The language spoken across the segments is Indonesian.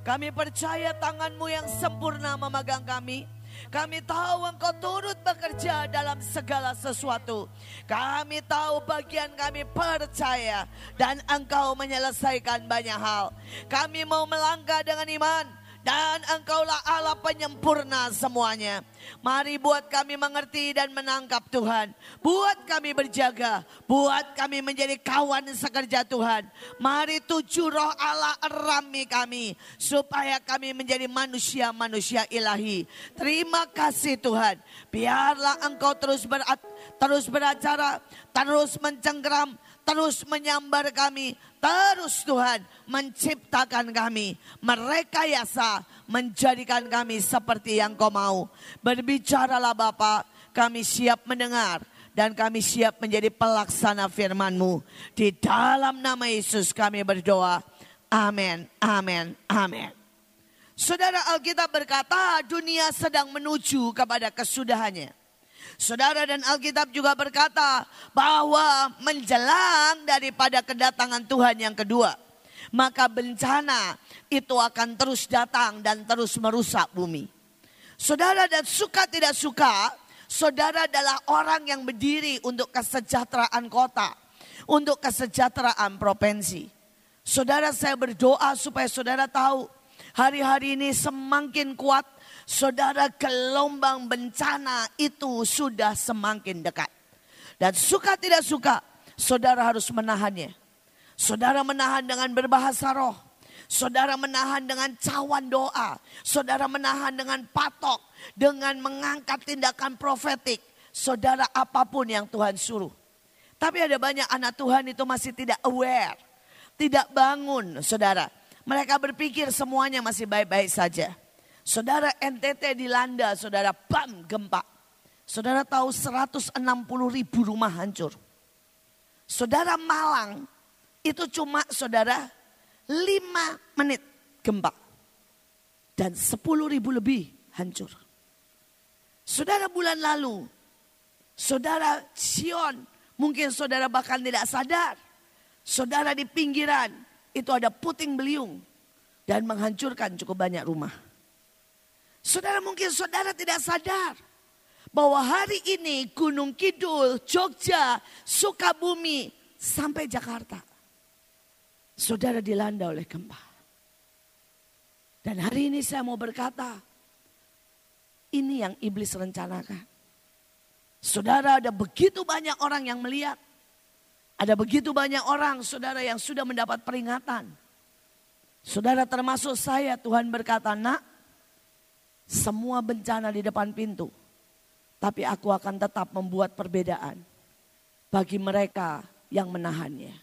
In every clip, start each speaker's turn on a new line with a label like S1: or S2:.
S1: Kami percaya tanganmu yang sempurna memegang kami. Kami tahu engkau turut bekerja dalam segala sesuatu. Kami tahu bagian kami percaya dan engkau menyelesaikan banyak hal. Kami mau melangkah dengan iman dan engkaulah Allah penyempurna semuanya. Mari buat kami mengerti dan menangkap Tuhan. Buat kami berjaga, buat kami menjadi kawan sekerja Tuhan. Mari tujuh roh Allah rami kami supaya kami menjadi manusia-manusia ilahi. Terima kasih Tuhan. Biarlah engkau terus berat, terus beracara, terus mencengkeram, terus menyambar kami, terus Tuhan menciptakan kami, merekayasa, menjadikan kami seperti yang kau mau. Berbicaralah Bapak, kami siap mendengar dan kami siap menjadi pelaksana firman-Mu. Di dalam nama Yesus kami berdoa. Amin, amin, amin. Saudara Alkitab berkata dunia sedang menuju kepada kesudahannya. Saudara dan Alkitab juga berkata bahwa menjelang daripada kedatangan Tuhan yang kedua, maka bencana itu akan terus datang dan terus merusak bumi. Saudara dan suka tidak suka, saudara adalah orang yang berdiri untuk kesejahteraan kota, untuk kesejahteraan provinsi. Saudara saya berdoa supaya saudara tahu hari-hari ini semakin kuat saudara gelombang bencana itu sudah semakin dekat. Dan suka tidak suka, saudara harus menahannya. Saudara menahan dengan berbahasa roh. Saudara menahan dengan cawan doa. Saudara menahan dengan patok. Dengan mengangkat tindakan profetik. Saudara apa pun yang Tuhan suruh. Tapi ada banyak anak Tuhan itu masih tidak aware. Tidak bangun saudara. Mereka berpikir semuanya masih baik-baik saja. Saudara NTT dilanda, saudara bam gempa. Saudara tahu 160 ribu rumah hancur. Saudara Malang itu cuma saudara 5 menit gempa. Dan 10 ribu lebih hancur. Saudara bulan lalu, saudara Sion, mungkin saudara bahkan tidak sadar. Saudara di pinggiran, itu ada puting beliung dan menghancurkan cukup banyak rumah. Saudara mungkin saudara tidak sadar bahwa hari ini Gunung Kidul, Jogja, Sukabumi sampai Jakarta. Saudara dilanda oleh gempa. Dan hari ini saya mau berkata, ini yang iblis rencanakan. Saudara ada begitu banyak orang yang melihat. Ada begitu banyak orang saudara yang sudah mendapat peringatan. Saudara termasuk saya Tuhan berkata nak semua bencana di depan pintu. Tapi aku akan tetap membuat perbedaan bagi mereka yang menahannya.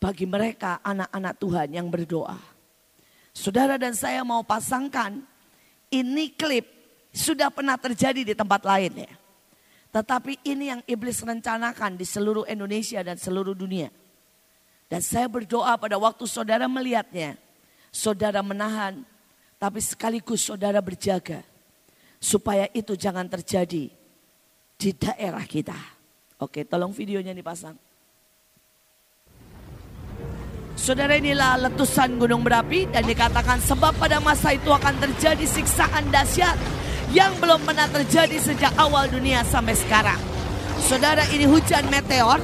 S1: Bagi mereka anak-anak Tuhan yang berdoa. Saudara dan saya mau pasangkan ini klip sudah pernah terjadi di tempat lain ya. Tetapi ini yang iblis rencanakan di seluruh Indonesia dan seluruh dunia. Dan saya berdoa pada waktu saudara melihatnya. Saudara menahan tapi sekaligus saudara berjaga supaya itu jangan terjadi di daerah kita. Oke, tolong videonya dipasang. Saudara inilah letusan gunung berapi dan dikatakan sebab pada masa itu akan terjadi siksaan dahsyat yang belum pernah terjadi sejak awal dunia sampai sekarang. Saudara ini hujan meteor,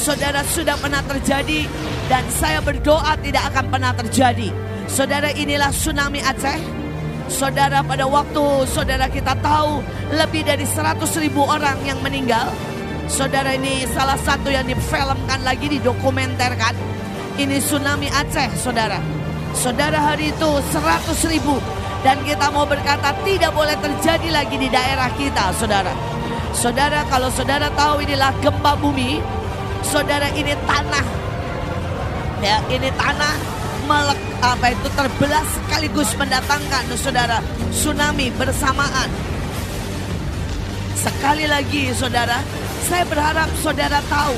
S1: saudara sudah pernah terjadi dan saya berdoa tidak akan pernah terjadi. Saudara inilah tsunami Aceh. Saudara pada waktu saudara kita tahu lebih dari 100 ribu orang yang meninggal. Saudara ini salah satu yang difilmkan lagi didokumenterkan. Ini tsunami Aceh saudara. Saudara hari itu 100 ribu. Dan kita mau berkata tidak boleh terjadi lagi di daerah kita saudara. Saudara kalau saudara tahu inilah gempa bumi. Saudara ini tanah. Ya ini tanah melek, apa itu terbelah sekaligus mendatangkan saudara tsunami bersamaan. Sekali lagi saudara, saya berharap saudara tahu.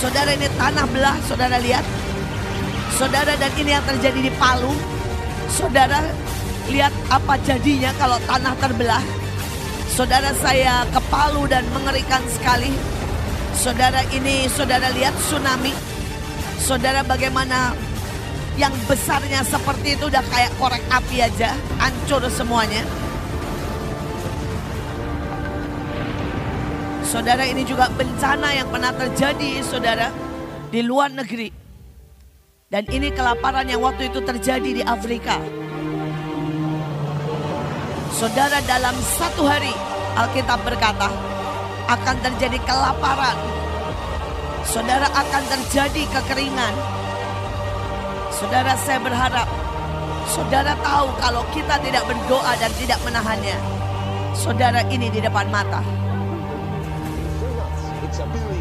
S1: Saudara ini tanah belah, saudara lihat. Saudara dan ini yang terjadi di Palu. Saudara lihat apa jadinya kalau tanah terbelah. Saudara saya ke Palu dan mengerikan sekali. Saudara ini saudara lihat tsunami. Saudara bagaimana yang besarnya seperti itu udah kayak korek api aja, hancur semuanya. Saudara ini juga bencana yang pernah terjadi saudara di luar negeri. Dan ini kelaparan yang waktu itu terjadi di Afrika. Saudara dalam satu hari Alkitab berkata akan terjadi kelaparan. Saudara akan terjadi kekeringan. Saudara saya berharap saudara tahu kalau kita tidak berdoa dan tidak menahannya. Saudara ini di depan mata.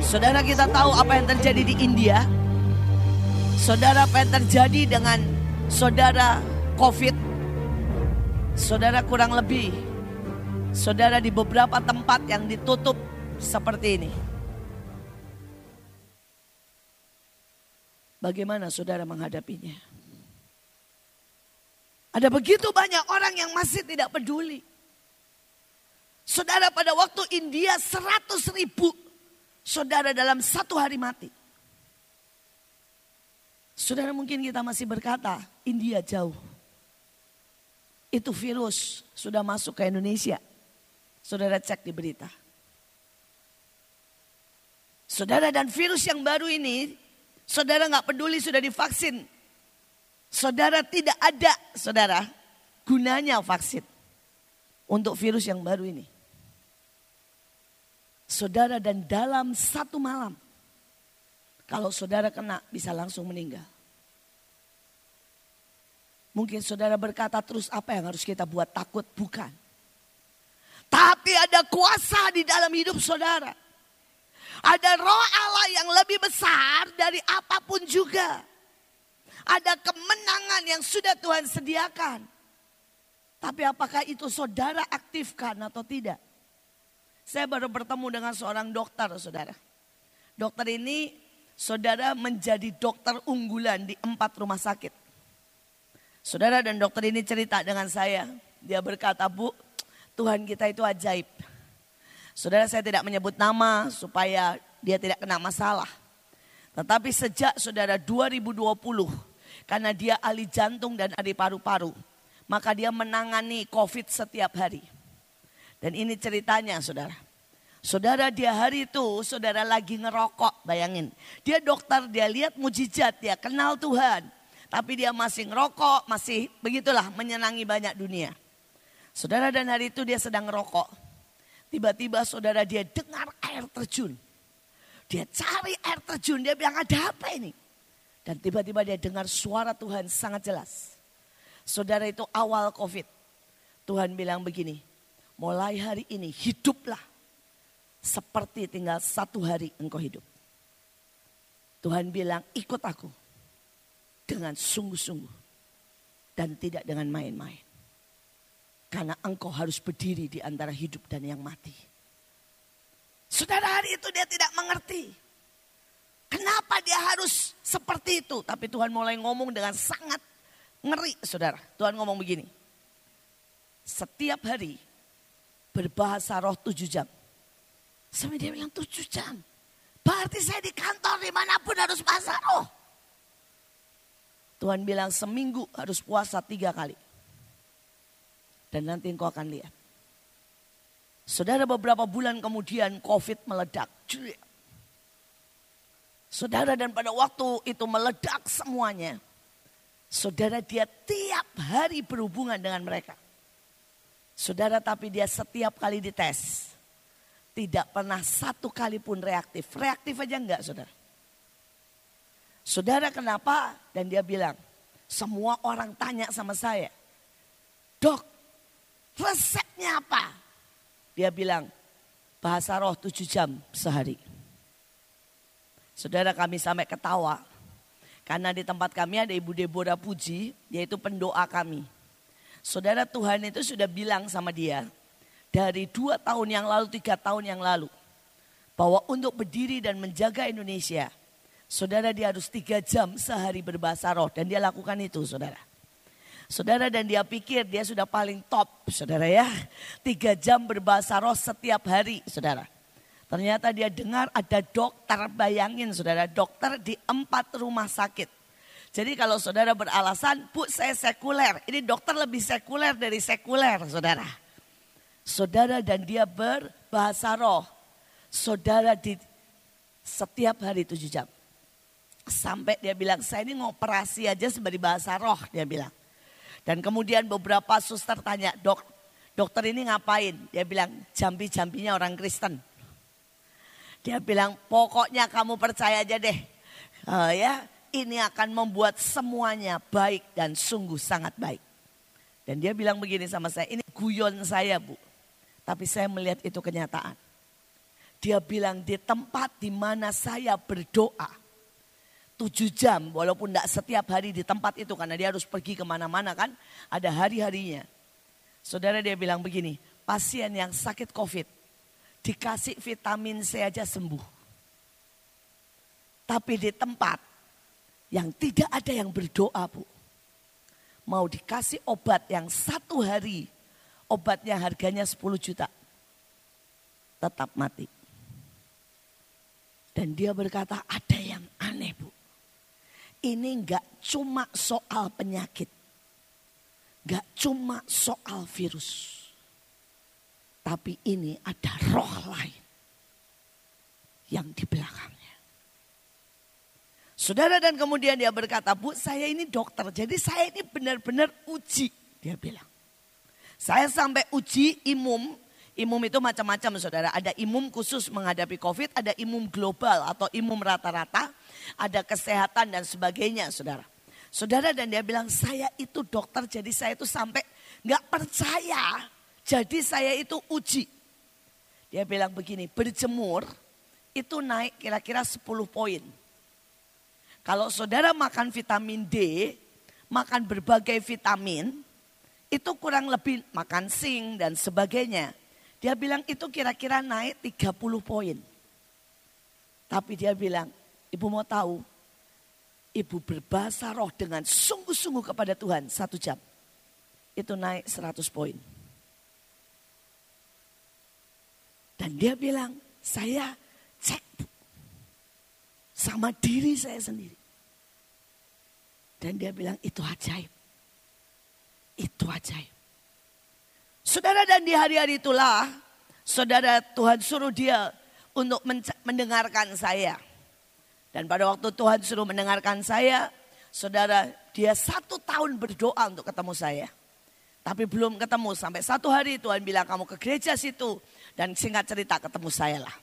S1: Saudara kita tahu apa yang terjadi di India. Saudara apa yang terjadi dengan saudara COVID. Saudara kurang lebih. Saudara di beberapa tempat yang ditutup seperti ini. Bagaimana saudara menghadapinya? Ada begitu banyak orang yang masih tidak peduli. Saudara pada waktu India 100 ribu saudara dalam satu hari mati. Saudara mungkin kita masih berkata, India jauh. Itu virus sudah masuk ke Indonesia. Saudara cek di berita. Saudara dan virus yang baru ini, saudara nggak peduli sudah divaksin. Saudara tidak ada, saudara, gunanya vaksin untuk virus yang baru ini. Saudara dan dalam satu malam. Kalau saudara kena bisa langsung meninggal. Mungkin saudara berkata terus apa yang harus kita buat takut? Bukan. Tapi ada kuasa di dalam hidup saudara. Ada roh Allah yang lebih besar dari apa pun juga. Ada kemenangan yang sudah Tuhan sediakan. Tapi apakah itu saudara aktifkan atau tidak? Saya baru bertemu dengan seorang dokter, saudara. Dokter ini, saudara menjadi dokter unggulan di empat rumah sakit. Saudara dan dokter ini cerita dengan saya. Dia berkata, Bu, Tuhan kita itu ajaib. Saudara saya tidak menyebut nama supaya dia tidak kena masalah. Tetapi sejak saudara 2020, karena dia ahli jantung dan ahli paru-paru, maka dia menangani COVID setiap hari. Dan ini ceritanya saudara. Saudara dia hari itu saudara lagi ngerokok bayangin. Dia dokter dia lihat mujizat dia kenal Tuhan. Tapi dia masih ngerokok masih begitulah menyenangi banyak dunia. Saudara dan hari itu dia sedang ngerokok. Tiba-tiba saudara dia dengar air terjun. Dia cari air terjun dia bilang ada apa ini. Dan tiba-tiba dia dengar suara Tuhan sangat jelas. Saudara itu awal covid. Tuhan bilang begini mulai hari ini hiduplah seperti tinggal satu hari engkau hidup. Tuhan bilang ikut aku dengan sungguh-sungguh dan tidak dengan main-main. Karena engkau harus berdiri di antara hidup dan yang mati. Saudara hari itu dia tidak mengerti. Kenapa dia harus seperti itu? Tapi Tuhan mulai ngomong dengan sangat ngeri saudara. Tuhan ngomong begini. Setiap hari berbahasa roh tujuh jam. Sampai dia bilang tujuh jam. Berarti saya di kantor di mana pun harus bahasa roh. Tuhan bilang seminggu harus puasa tiga kali. Dan nanti engkau akan lihat. Saudara beberapa bulan kemudian COVID meledak. Saudara dan pada waktu itu meledak semuanya. Saudara dia tiap hari berhubungan dengan mereka. Saudara tapi dia setiap kali dites. Tidak pernah satu kali pun reaktif. Reaktif aja enggak saudara. Saudara kenapa? Dan dia bilang, semua orang tanya sama saya. Dok, resepnya apa? Dia bilang, bahasa roh tujuh jam sehari. Saudara kami sampai ketawa. Karena di tempat kami ada Ibu Deborah Puji, yaitu pendoa kami. Saudara Tuhan itu sudah bilang sama dia dari dua tahun yang lalu, tiga tahun yang lalu. Bahwa untuk berdiri dan menjaga Indonesia, saudara dia harus tiga jam sehari berbahasa roh. Dan dia lakukan itu saudara. Saudara dan dia pikir dia sudah paling top saudara ya. Tiga jam berbahasa roh setiap hari saudara. Ternyata dia dengar ada dokter, bayangin saudara, dokter di empat rumah sakit. Jadi kalau saudara beralasan, Bu saya sekuler. Ini dokter lebih sekuler dari sekuler saudara. Saudara dan dia berbahasa roh. Saudara di setiap hari tujuh jam. Sampai dia bilang, saya ini ngoperasi aja sebagai bahasa roh dia bilang. Dan kemudian beberapa suster tanya, dok, dokter ini ngapain? Dia bilang, jambi-jambinya orang Kristen. Dia bilang, pokoknya kamu percaya aja deh. Uh, ya, ini akan membuat semuanya baik dan sungguh sangat baik. Dan dia bilang begini sama saya, ini guyon saya bu. Tapi saya melihat itu kenyataan. Dia bilang di tempat di mana saya berdoa. Tujuh jam walaupun tidak setiap hari di tempat itu. Karena dia harus pergi ke mana-mana kan. Ada hari-harinya. Saudara dia bilang begini, pasien yang sakit covid. Dikasih vitamin C aja sembuh. Tapi di tempat yang tidak ada yang berdoa bu. Mau dikasih obat yang satu hari, obatnya harganya 10 juta. Tetap mati. Dan dia berkata ada yang aneh bu. Ini enggak cuma soal penyakit. Enggak cuma soal virus. Tapi ini ada roh lain. Yang di belakang. Saudara dan kemudian dia berkata, Bu saya ini dokter, jadi saya ini benar-benar uji. Dia bilang. Saya sampai uji imum, imum itu macam-macam saudara. Ada imum khusus menghadapi COVID, ada imum global atau imum rata-rata, ada kesehatan dan sebagainya saudara. Saudara dan dia bilang, saya itu dokter jadi saya itu sampai nggak percaya. Jadi saya itu uji. Dia bilang begini, berjemur itu naik kira-kira 10 poin. Kalau saudara makan vitamin D, makan berbagai vitamin, itu kurang lebih makan zinc dan sebagainya. Dia bilang itu kira-kira naik 30 poin. Tapi dia bilang, ibu mau tahu, ibu berbahasa roh dengan sungguh-sungguh kepada Tuhan satu jam. Itu naik 100 poin. Dan dia bilang, saya cek sama diri saya sendiri. Dan dia bilang itu ajaib. Itu ajaib. Saudara dan di hari-hari itulah saudara Tuhan suruh dia untuk mendengarkan saya. Dan pada waktu Tuhan suruh mendengarkan saya, saudara dia satu tahun berdoa untuk ketemu saya. Tapi belum ketemu sampai satu hari Tuhan bilang kamu ke gereja situ. Dan singkat cerita ketemu saya lah.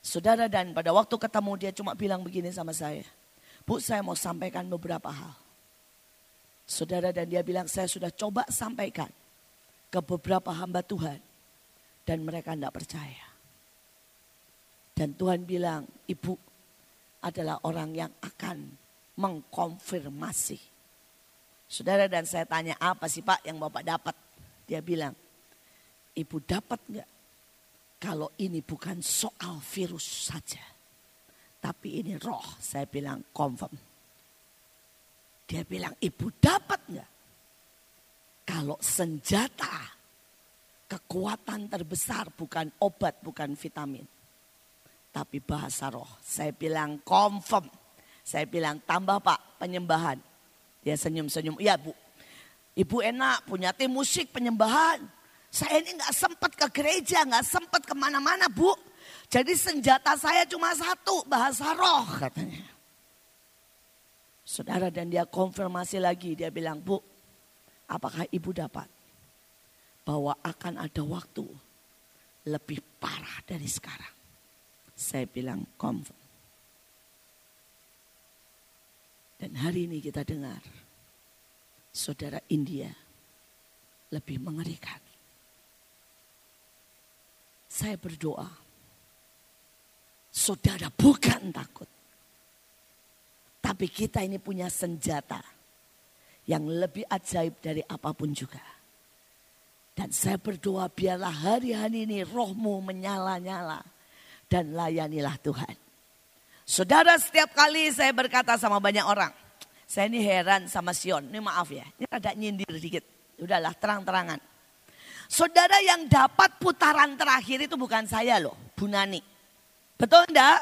S1: Saudara dan pada waktu ketemu dia cuma bilang begini sama saya. Bu saya mau sampaikan beberapa hal. Saudara dan dia bilang saya sudah coba sampaikan ke beberapa hamba Tuhan. Dan mereka tidak percaya. Dan Tuhan bilang ibu adalah orang yang akan mengkonfirmasi. Saudara dan saya tanya apa sih pak yang bapak dapat? Dia bilang ibu dapat nggak kalau ini bukan soal virus saja tapi ini roh. Saya bilang confirm. Dia bilang ibu dapat nggak? Kalau senjata kekuatan terbesar bukan obat, bukan vitamin. Tapi bahasa roh. Saya bilang confirm. Saya bilang tambah pak penyembahan. Dia senyum-senyum. Iya bu. Ibu enak punya tim musik penyembahan. Saya ini nggak sempat ke gereja, nggak sempat ke mana-mana bu. Jadi senjata saya cuma satu, bahasa roh katanya. Saudara dan dia konfirmasi lagi, dia bilang, Bu, apakah ibu dapat bahwa akan ada waktu lebih parah dari sekarang? Saya bilang confirm. Dan hari ini kita dengar, saudara India lebih mengerikan. Saya berdoa, Saudara bukan takut. Tapi kita ini punya senjata yang lebih ajaib dari apa pun juga. Dan saya berdoa biarlah hari-hari ini rohmu menyala-nyala. Dan layanilah Tuhan. Saudara setiap kali saya berkata sama banyak orang. Saya ini heran sama Sion. Ini maaf ya. Ini ada nyindir dikit. Udahlah terang-terangan. Saudara yang dapat putaran terakhir itu bukan saya loh. Bu Nani. Betul enggak?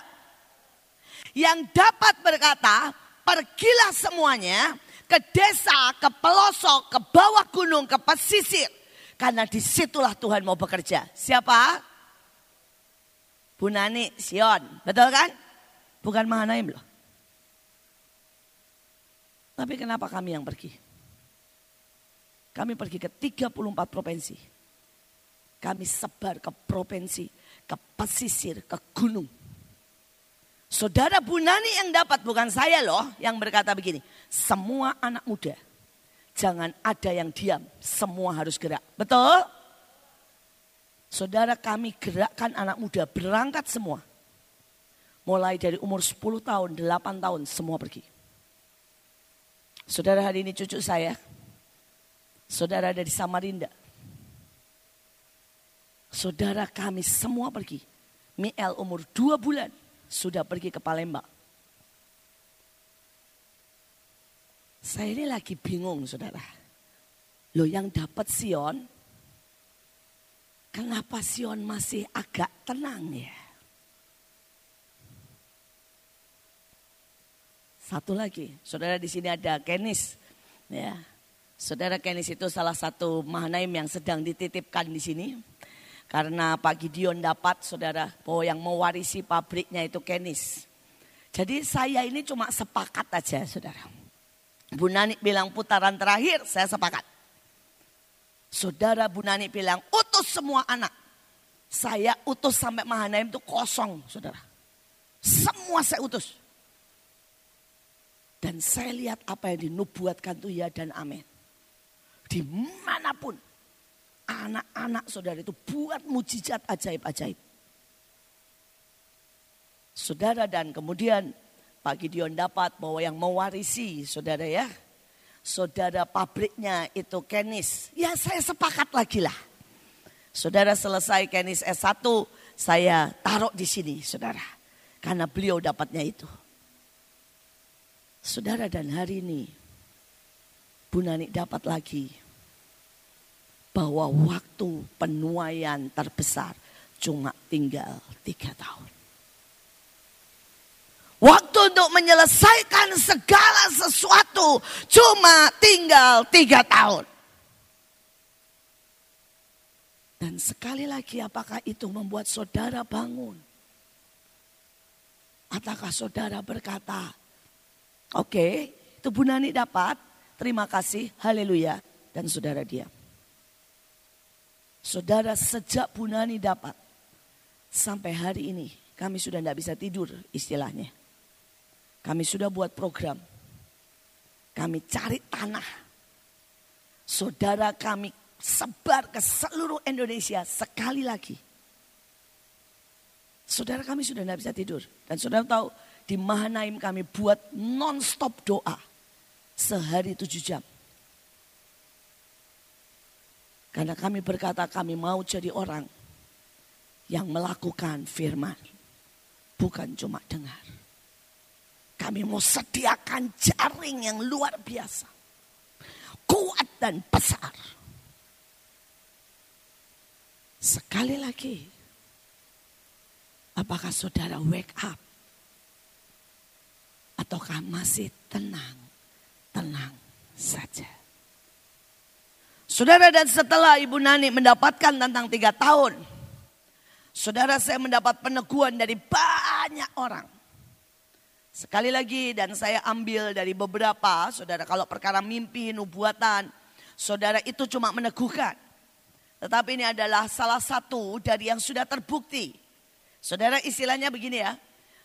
S1: Yang dapat berkata, pergilah semuanya ke desa, ke pelosok, ke bawah gunung, ke pesisir. Karena di situlah Tuhan mau bekerja. Siapa? Bu Nani Sion. Betul kan? Bukan Mahanaim loh. Tapi kenapa kami yang pergi? Kami pergi ke 34 provinsi. Kami sebar ke provinsi, ke pesisir, ke gunung. Saudara Bu Nani yang dapat, bukan saya loh yang berkata begini. Semua anak muda, jangan ada yang diam, semua harus gerak. Betul? Saudara kami gerakkan anak muda, berangkat semua. Mulai dari umur 10 tahun, 8 tahun, semua pergi. Saudara hari ini cucu saya, saudara dari Samarinda, Saudara kami semua pergi. Miel umur dua bulan sudah pergi ke Palembang. Saya ini lagi bingung saudara. Loh yang dapat Sion, kenapa Sion masih agak tenang ya? Satu lagi, saudara di sini ada Kenis. Ya, saudara Kenis itu salah satu Mahanaim yang sedang dititipkan di sini. Karena Pak Gideon dapat saudara bahwa yang mewarisi pabriknya itu Kenis. Jadi saya ini cuma sepakat aja saudara. Bu Nani bilang putaran terakhir saya sepakat. Saudara Bu Nani bilang utus semua anak. Saya utus sampai Mahanaim itu kosong saudara. Semua saya utus. Dan saya lihat apa yang dinubuatkan tuh ya dan amin. Di mana pun anak-anak saudara itu buat mujizat ajaib-ajaib. Saudara dan kemudian Pak Gideon dapat bahwa yang mewarisi saudara ya. Saudara pabriknya itu Kenis. Ya saya sepakat lagi lah. Saudara selesai Kenis S1 saya taruh di sini saudara. Karena beliau dapatnya itu. Saudara dan hari ini Bu Nani dapat lagi bahwa waktu penuaian terbesar cuma tinggal tiga tahun. Waktu untuk menyelesaikan segala sesuatu cuma tinggal tiga tahun. Dan sekali lagi apakah itu membuat saudara bangun? Ataukah saudara berkata, oke okay, itu Nani dapat, terima kasih, haleluya. Dan saudara diam. Saudara sejak Bunani dapat sampai hari ini kami sudah tidak bisa tidur istilahnya. Kami sudah buat program. Kami cari tanah. Saudara kami sebar ke seluruh Indonesia sekali lagi. Saudara kami sudah tidak bisa tidur. Dan saudara tahu di Mahanaim kami buat non-stop doa. Sehari tujuh jam. Karena kami berkata kami mau jadi orang yang melakukan firman. Bukan cuma dengar. Kami mau sediakan jaring yang luar biasa. Kuat dan besar. Sekali lagi. Apakah saudara wake up? Ataukah masih tenang? Tenang saja. Saudara dan setelah Ibu Nani mendapatkan tentang tiga tahun. Saudara saya mendapat peneguhan dari banyak orang. Sekali lagi dan saya ambil dari beberapa saudara kalau perkara mimpi, nubuatan. Saudara itu cuma meneguhkan. Tetapi ini adalah salah satu dari yang sudah terbukti. Saudara istilahnya begini ya.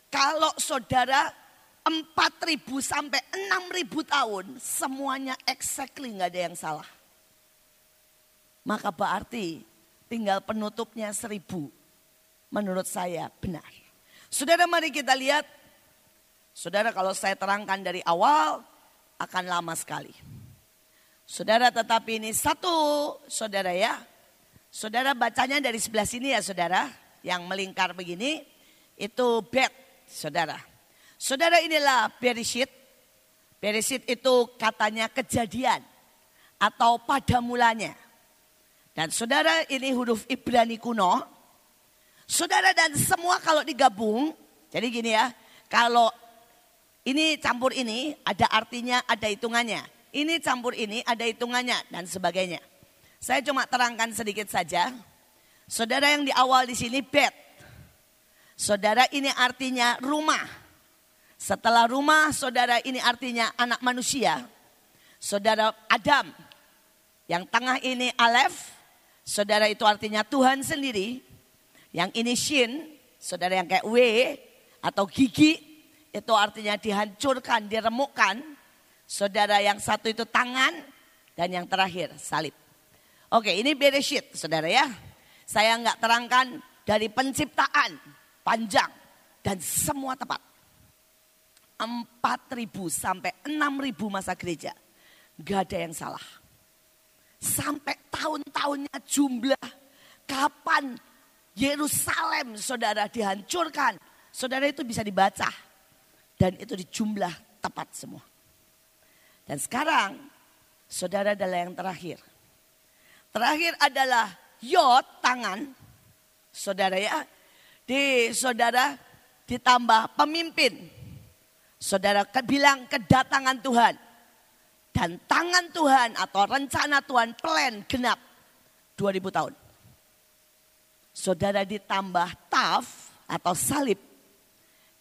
S1: Kalau saudara 4.000 sampai 6.000 tahun semuanya exactly nggak ada yang salah maka berarti tinggal penutupnya seribu. Menurut saya benar. Saudara mari kita lihat. Saudara kalau saya terangkan dari awal akan lama sekali. Saudara tetapi ini satu saudara ya. Saudara bacanya dari sebelah sini ya saudara. Yang melingkar begini. Itu bed saudara. Saudara inilah Bereshit. Bereshit itu katanya kejadian. Atau pada mulanya. Dan saudara ini huruf Ibrani kuno. Saudara dan semua kalau digabung, jadi gini ya, kalau ini campur ini ada artinya, ada hitungannya. Ini campur ini ada hitungannya dan sebagainya. Saya cuma terangkan sedikit saja. Saudara yang di awal di sini bed. Saudara ini artinya rumah. Setelah rumah, saudara ini artinya anak manusia. Saudara Adam. Yang tengah ini Aleph. Saudara itu artinya Tuhan sendiri. Yang ini Shin. Saudara yang kayak W atau gigi. Itu artinya dihancurkan, diremukkan. Saudara yang satu itu tangan. Dan yang terakhir salib. Oke ini Bereshit saudara ya. Saya nggak terangkan dari penciptaan panjang dan semua tepat. 4.000 sampai 6.000 masa gereja. Gak ada yang salah. Sampai tahun-tahunnya jumlah kapan Yerusalem saudara dihancurkan. Saudara itu bisa dibaca. Dan itu dijumlah tepat semua. Dan sekarang saudara adalah yang terakhir. Terakhir adalah yod tangan. Saudara ya. Di saudara ditambah pemimpin. Saudara bilang kedatangan Tuhan. Dan tangan Tuhan atau rencana Tuhan plan genap 2000 tahun. Saudara ditambah taf atau salib.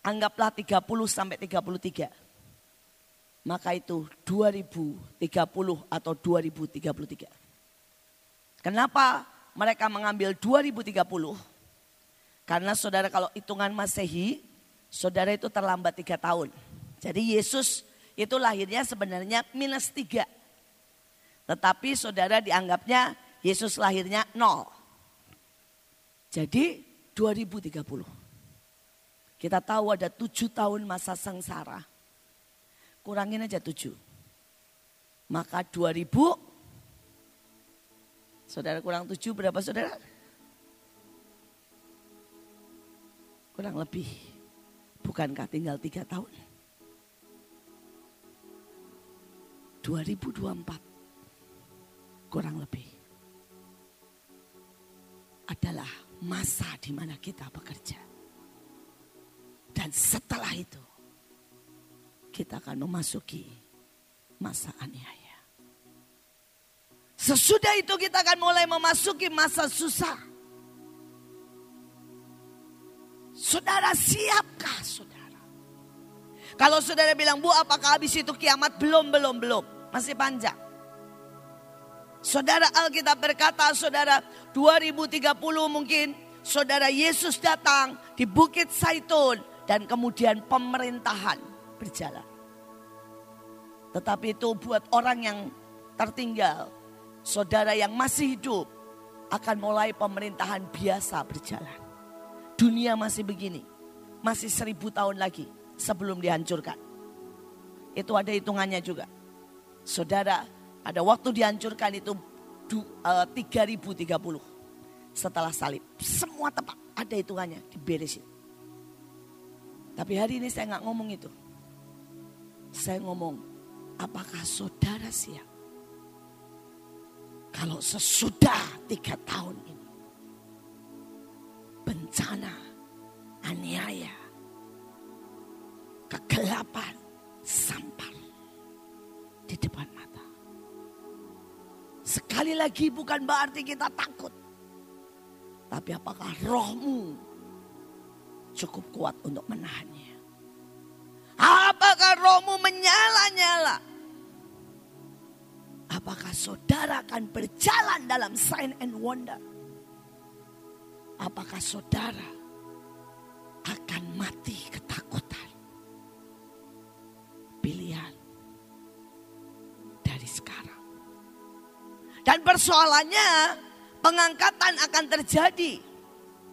S1: Anggaplah 30 sampai 33. Maka itu 2030 atau 2033. Kenapa mereka mengambil 2030? Karena saudara kalau hitungan masehi, saudara itu terlambat tiga tahun. Jadi Yesus itu lahirnya sebenarnya minus tiga. Tetapi saudara dianggapnya Yesus lahirnya nol. Jadi 2030. Kita tahu ada tujuh tahun masa sengsara. Kurangin aja tujuh. Maka 2000 Saudara kurang tujuh berapa saudara? Kurang lebih. Bukankah tinggal tiga tahun? 2024 kurang lebih adalah masa di mana kita bekerja. Dan setelah itu kita akan memasuki masa aniaya. Sesudah itu kita akan mulai memasuki masa susah. Saudara siapkah saudara? Kalau saudara bilang, Bu apakah habis itu kiamat? Belum, belum, belum. Masih panjang. Saudara Alkitab berkata, saudara 2030 mungkin saudara Yesus datang di Bukit Saitun dan kemudian pemerintahan berjalan. Tetapi itu buat orang yang tertinggal saudara yang masih hidup akan mulai pemerintahan biasa berjalan. Dunia masih begini, masih seribu tahun lagi sebelum dihancurkan. Itu ada hitungannya juga. Saudara, ada waktu dihancurkan itu 3030 eh, setelah salib. Semua tepat, ada hitungannya, diberesin. Tapi hari ini saya nggak ngomong itu. Saya ngomong, apakah saudara siap? Kalau sesudah tiga tahun ini. Bencana, aniaya, kegelapan, sampar di depan mata. Sekali lagi bukan berarti kita takut. Tapi apakah rohmu cukup kuat untuk menahannya? Apakah rohmu menyala-nyala? Apakah saudara akan berjalan dalam sign and wonder? Apakah saudara akan mati ketakutan? Pilihan dari sekarang. Dan persoalannya pengangkatan akan terjadi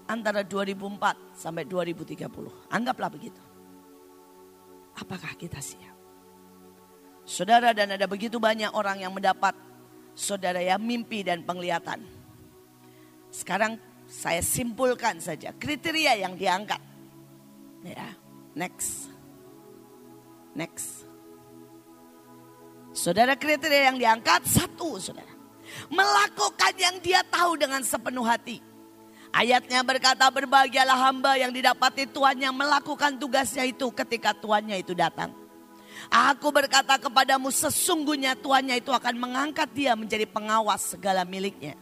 S1: antara 2004 sampai 2030. Anggaplah begitu. Apakah kita siap? Saudara dan ada begitu banyak orang yang mendapat saudara ya mimpi dan penglihatan. Sekarang saya simpulkan saja kriteria yang diangkat. Ya, next. Next. Saudara kriteria yang diangkat satu saudara. Melakukan yang dia tahu dengan sepenuh hati. Ayatnya berkata berbahagialah hamba yang didapati tuannya melakukan tugasnya itu ketika tuannya itu datang. Aku berkata kepadamu sesungguhnya tuannya itu akan mengangkat dia menjadi pengawas segala miliknya.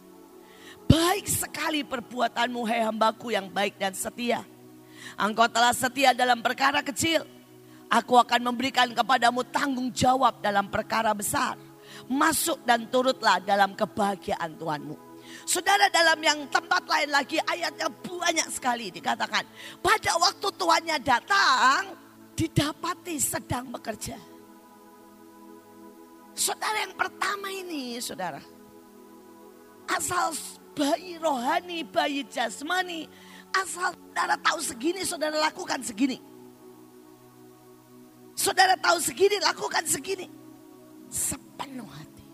S1: Baik sekali perbuatanmu hai hambaku yang baik dan setia. Engkau telah setia dalam perkara kecil. Aku akan memberikan kepadamu tanggung jawab dalam perkara besar. Masuk dan turutlah dalam kebahagiaan Tuhanmu. Saudara dalam yang tempat lain lagi ayatnya banyak sekali dikatakan. Pada waktu tuannya datang didapati sedang bekerja. Saudara yang pertama ini saudara. Asal bayi rohani, bayi jasmani. Asal saudara tahu segini, saudara lakukan segini. Saudara tahu segini, lakukan segini. Sepenuh hati.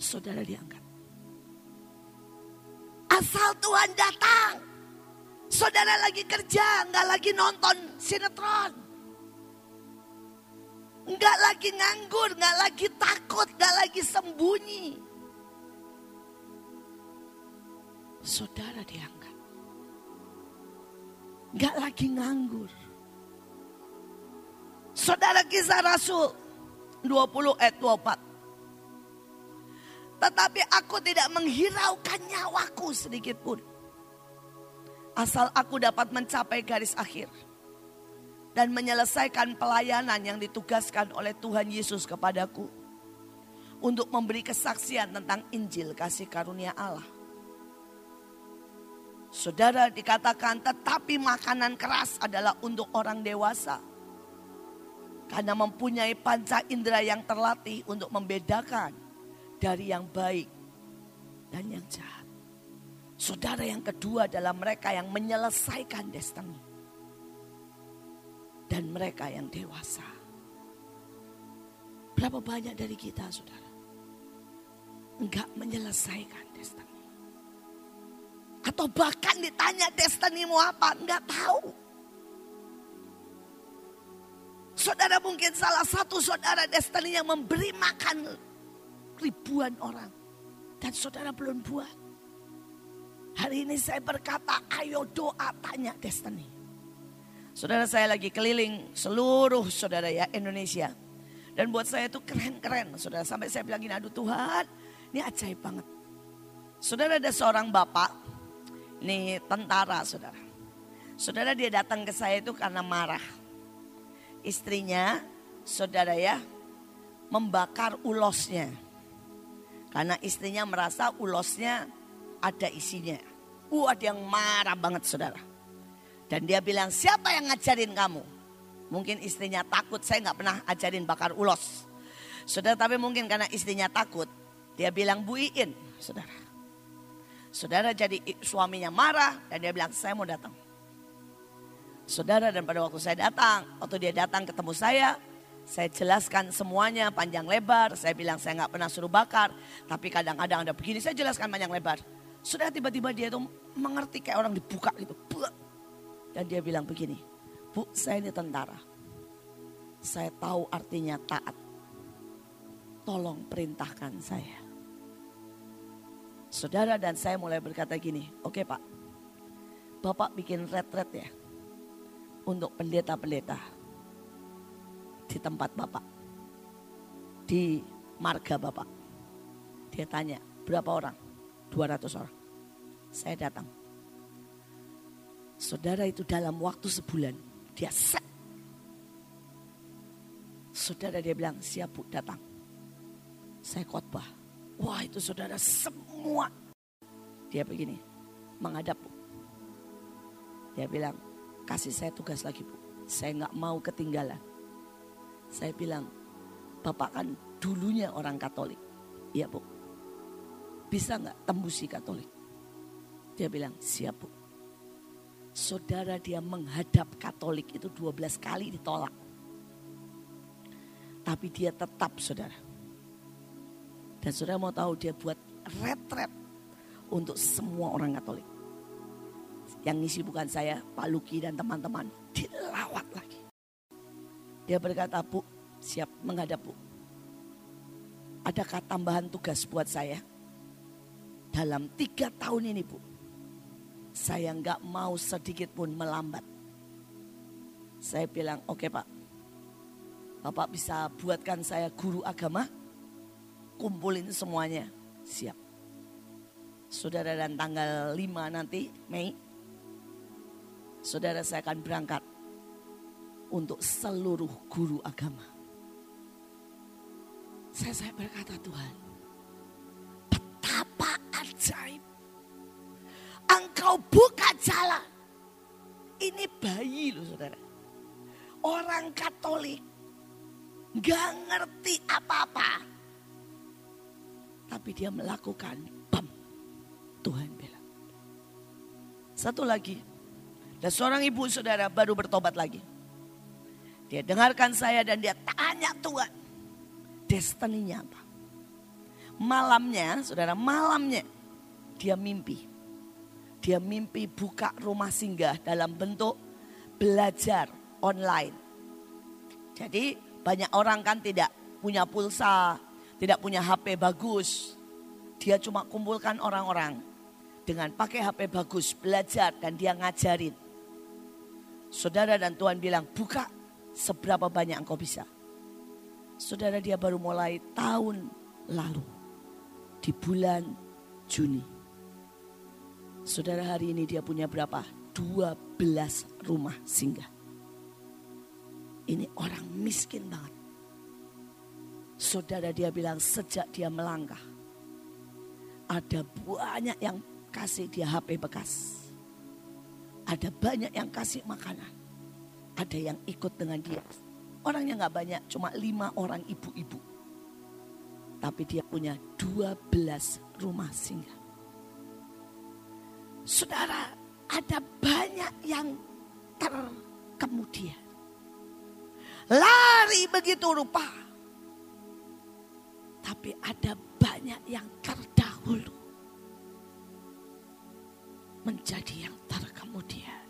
S1: Saudara diangkat. Asal Tuhan datang. Saudara lagi kerja, nggak lagi nonton sinetron. Nggak lagi nganggur, nggak lagi takut, nggak lagi sembunyi. Saudara diangkat. Nggak lagi nganggur. Saudara kisah Rasul 20 ayat 24. Tetapi aku tidak menghiraukan nyawaku sedikit pun. Asal aku dapat mencapai garis akhir. Dan menyelesaikan pelayanan yang ditugaskan oleh Tuhan Yesus kepadaku. Untuk memberi kesaksian tentang Injil kasih karunia Allah. Saudara dikatakan tetapi makanan keras adalah untuk orang dewasa. Karena mempunyai panca indera yang terlatih untuk membedakan dari yang baik dan yang jahat. Saudara yang kedua adalah mereka yang menyelesaikan destiny. Dan mereka yang dewasa. Berapa banyak dari kita saudara. Enggak menyelesaikan destiny. Atau bahkan ditanya destinimu apa, enggak tahu. Saudara mungkin salah satu saudara destiny yang memberi makan ribuan orang. Dan saudara belum buat. Hari ini saya berkata ayo doa tanya destiny. Saudara saya lagi keliling seluruh saudara ya Indonesia. Dan buat saya itu keren-keren saudara. Sampai saya bilang gini aduh Tuhan ini ajaib banget. Saudara ada seorang bapak ini tentara saudara. Saudara dia datang ke saya itu karena marah. Istrinya saudara ya membakar ulosnya. Karena istrinya merasa ulosnya ada isinya. Uh ada yang marah banget saudara. Dan dia bilang siapa yang ngajarin kamu? Mungkin istrinya takut saya nggak pernah ajarin bakar ulos. Saudara tapi mungkin karena istrinya takut. Dia bilang buiin saudara. Saudara jadi suaminya marah dan dia bilang saya mau datang. Saudara dan pada waktu saya datang, waktu dia datang ketemu saya, saya jelaskan semuanya panjang lebar. Saya bilang saya nggak pernah suruh bakar, tapi kadang-kadang ada begini. Saya jelaskan panjang lebar. Sudah tiba-tiba dia itu mengerti kayak orang dibuka gitu. Dan dia bilang begini, Bu saya ini tentara. Saya tahu artinya taat. Tolong perintahkan saya. Saudara dan saya mulai berkata gini, oke okay, pak, bapak bikin retret ya untuk pendeta-pendeta di tempat bapak, di marga bapak. Dia tanya, berapa orang? 200 orang. Saya datang. Saudara itu dalam waktu sebulan, dia set. Saudara dia bilang, siap bu datang. Saya khotbah Wah itu saudara semua. Dia begini, menghadap bu. Dia bilang, kasih saya tugas lagi bu. Saya nggak mau ketinggalan. Saya bilang, bapak kan dulunya orang Katolik. Iya bu. Bisa nggak tembusi Katolik? Dia bilang, siap bu. Saudara dia menghadap Katolik itu 12 kali ditolak. Tapi dia tetap saudara dan saudara mau tahu dia buat retret untuk semua orang Katolik. Yang ngisi bukan saya, Pak Luki dan teman-teman. Dilawat lagi. Dia berkata, Bu, siap menghadap Bu. Adakah tambahan tugas buat saya? Dalam tiga tahun ini Bu. Saya nggak mau sedikit pun melambat. Saya bilang, oke okay, Pak, Bapak bisa buatkan saya guru agama? Kumpulin semuanya. Siap. Saudara dan tanggal 5 nanti Mei. Saudara saya akan berangkat untuk seluruh guru agama. Saya, saya berkata Tuhan, betapa ajaib. Engkau buka jalan. Ini bayi loh saudara. Orang Katolik Gak ngerti apa-apa. Tapi dia melakukan. Tuhan bilang. Satu lagi. Dan seorang ibu saudara baru bertobat lagi. Dia dengarkan saya dan dia tanya Tuhan. Destininya apa? Malamnya, saudara, malamnya dia mimpi. Dia mimpi buka rumah singgah dalam bentuk belajar online. Jadi banyak orang kan tidak punya pulsa, tidak punya HP bagus. Dia cuma kumpulkan orang-orang dengan pakai HP bagus, belajar dan dia ngajarin. Saudara dan Tuhan bilang, buka seberapa banyak engkau bisa. Saudara dia baru mulai tahun lalu. Di bulan Juni. Saudara hari ini dia punya berapa? 12 rumah singgah. Ini orang miskin banget. Saudara dia bilang sejak dia melangkah. Ada banyak yang kasih dia HP bekas. Ada banyak yang kasih makanan. Ada yang ikut dengan dia. Orangnya nggak banyak, cuma lima orang ibu-ibu. Tapi dia punya 12 rumah singgah. Saudara, ada banyak yang terkemudian. Lari begitu rupa. Tapi ada banyak yang terdahulu. Menjadi yang terkemudian.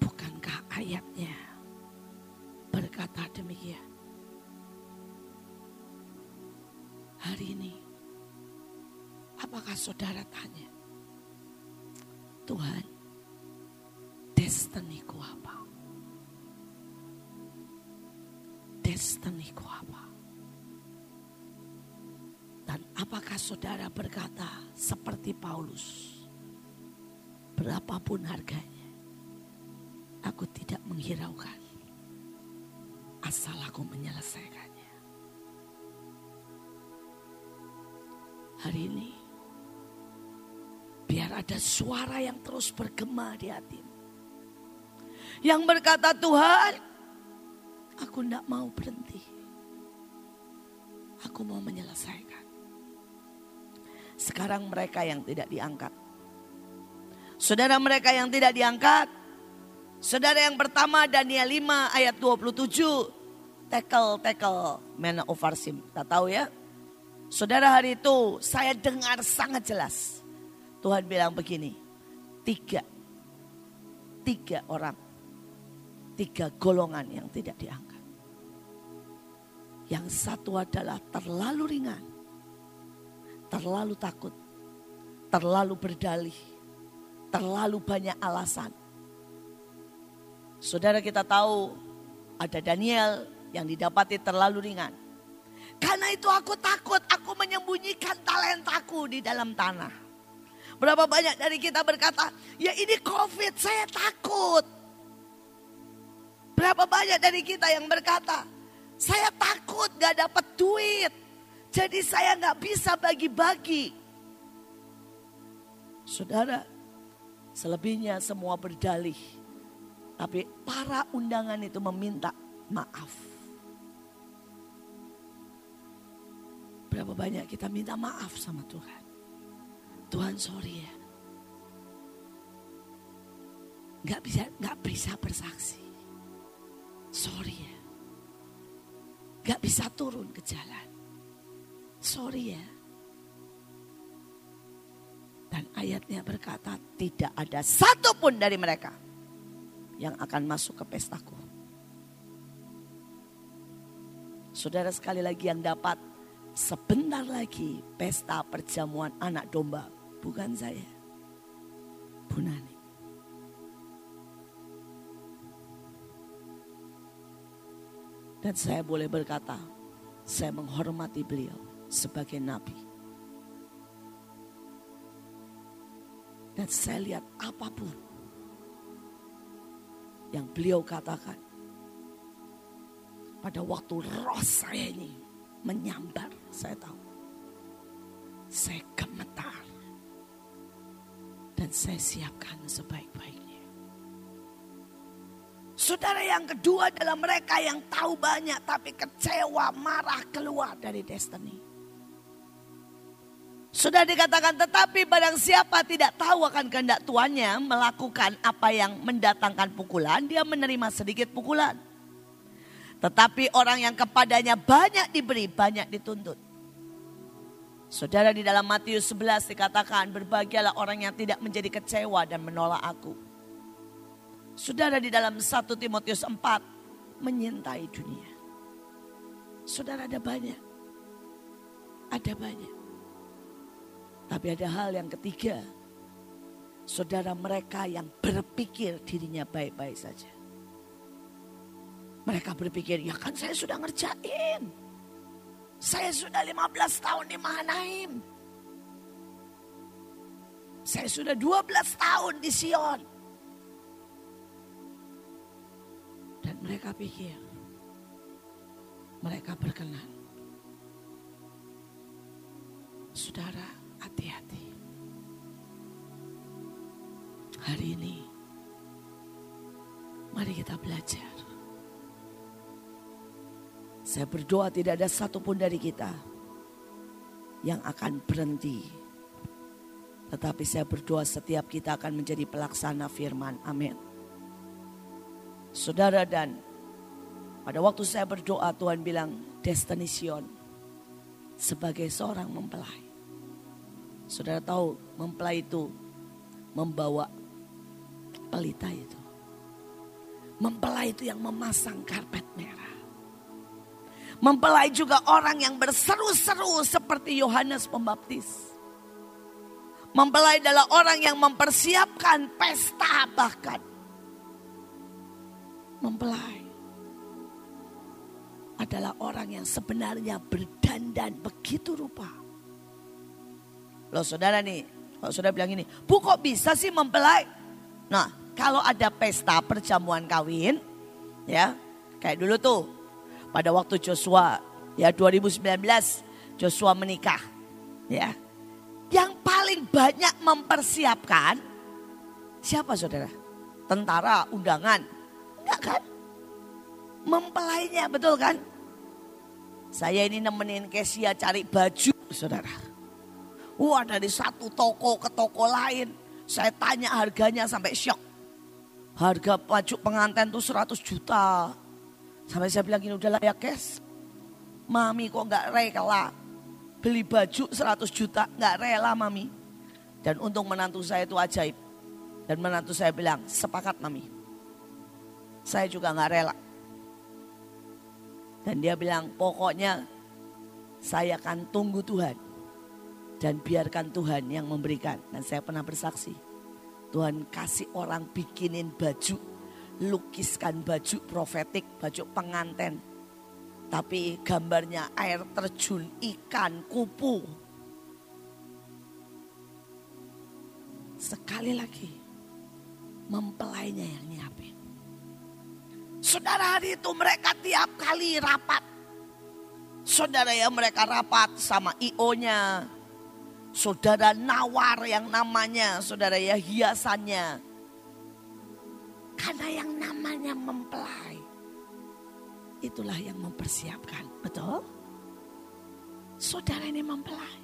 S1: Bukankah ayatnya berkata demikian? Hari ini, apakah saudara tanya, Tuhan, destiniku apa? destiniku apa? Dan apakah saudara berkata seperti Paulus? Berapapun harganya, aku tidak menghiraukan. Asal aku menyelesaikannya. Hari ini, biar ada suara yang terus bergema di hatimu. Yang berkata Tuhan, Aku tidak mau berhenti. Aku mau menyelesaikan. Sekarang mereka yang tidak diangkat. Saudara mereka yang tidak diangkat. Saudara yang pertama Daniel 5 ayat 27. Tekel, tekel, mena ofarsim. Tak tahu ya. Saudara hari itu saya dengar sangat jelas. Tuhan bilang begini. Tiga. Tiga orang tiga golongan yang tidak diangkat. Yang satu adalah terlalu ringan, terlalu takut, terlalu berdalih, terlalu banyak alasan. Saudara kita tahu ada Daniel yang didapati terlalu ringan. Karena itu aku takut, aku menyembunyikan talentaku di dalam tanah. Berapa banyak dari kita berkata, ya ini COVID, saya takut. Berapa banyak dari kita yang berkata, saya takut gak dapat duit. Jadi saya gak bisa bagi-bagi. Saudara, selebihnya semua berdalih. Tapi para undangan itu meminta maaf. Berapa banyak kita minta maaf sama Tuhan. Tuhan sorry ya. Gak bisa, gak bisa bersaksi. Sorry ya. Gak bisa turun ke jalan. Sorry ya. Dan ayatnya berkata tidak ada satupun dari mereka yang akan masuk ke pestaku. Saudara sekali lagi yang dapat sebentar lagi pesta perjamuan anak domba. Bukan saya. Bu Nani. Dan saya boleh berkata, saya menghormati beliau sebagai nabi. Dan saya lihat apa pun yang beliau katakan. Pada waktu roh saya ini menyambar, saya tahu. Saya gemetar. Dan saya siapkan sebaik-baiknya. Saudara yang kedua adalah mereka yang tahu banyak tapi kecewa, marah keluar dari destiny. Sudah dikatakan tetapi barang siapa tidak tahu akan kehendak tuannya melakukan apa yang mendatangkan pukulan, dia menerima sedikit pukulan. Tetapi orang yang kepadanya banyak diberi, banyak dituntut. Saudara di dalam Matius 11 dikatakan berbahagialah orang yang tidak menjadi kecewa dan menolak aku. Saudara di dalam 1 Timotius 4 menyintai dunia. Saudara ada banyak. Ada banyak. Tapi ada hal yang ketiga. Saudara mereka yang berpikir dirinya baik-baik saja. Mereka berpikir, ya kan saya sudah ngerjain. Saya sudah 15 tahun di Mahanaim. Saya sudah 12 tahun di Sion. Dan mereka pikir mereka berkenan. Saudara, hati-hati. Hari ini, mari kita belajar. Saya berdoa tidak ada satupun dari kita yang akan berhenti. Tetapi saya berdoa setiap kita akan menjadi pelaksana firman. Amin. Saudara dan pada waktu saya berdoa Tuhan bilang destination sebagai seorang mempelai. Saudara tahu mempelai itu membawa pelita itu. Mempelai itu yang memasang karpet merah. Mempelai juga orang yang berseru-seru seperti Yohanes Pembaptis. Mempelai adalah orang yang mempersiapkan pesta bahkan mempelai adalah orang yang sebenarnya berdandan begitu rupa. Loh saudara nih, kalau saudara bilang ini, bu kok bisa sih mempelai? Nah kalau ada pesta perjamuan kawin, ya kayak dulu tuh pada waktu Joshua ya 2019 Joshua menikah, ya yang paling banyak mempersiapkan siapa saudara? Tentara undangan Enggak kan? Mempelainya betul kan? Saya ini nemenin Kesia cari baju saudara. Wah dari satu toko ke toko lain. Saya tanya harganya sampai syok. Harga baju pengantin tuh 100 juta. Sampai saya bilang ini udah layak kes. Mami kok nggak rela beli baju 100 juta nggak rela mami. Dan untung menantu saya itu ajaib. Dan menantu saya bilang sepakat mami saya juga nggak rela. Dan dia bilang pokoknya saya akan tunggu Tuhan. Dan biarkan Tuhan yang memberikan. Dan saya pernah bersaksi. Tuhan kasih orang bikinin baju. Lukiskan baju profetik, baju pengantin. Tapi gambarnya air terjun, ikan, kupu. Sekali lagi, mempelainya yang nyiapin. Saudara hari itu mereka tiap kali rapat. Saudara ya mereka rapat sama IO-nya. Saudara nawar yang namanya, saudara ya hiasannya. Karena yang namanya mempelai. Itulah yang mempersiapkan, betul? Saudara ini mempelai.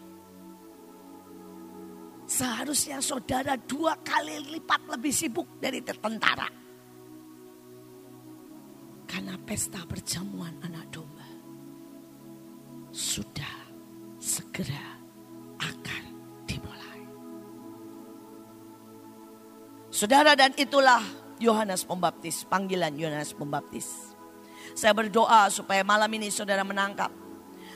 S1: Seharusnya saudara dua kali lipat lebih sibuk dari tentara. Karena pesta perjamuan anak domba sudah segera akan dimulai. Saudara dan itulah Yohanes Pembaptis, panggilan Yohanes Pembaptis. Saya berdoa supaya malam ini saudara menangkap.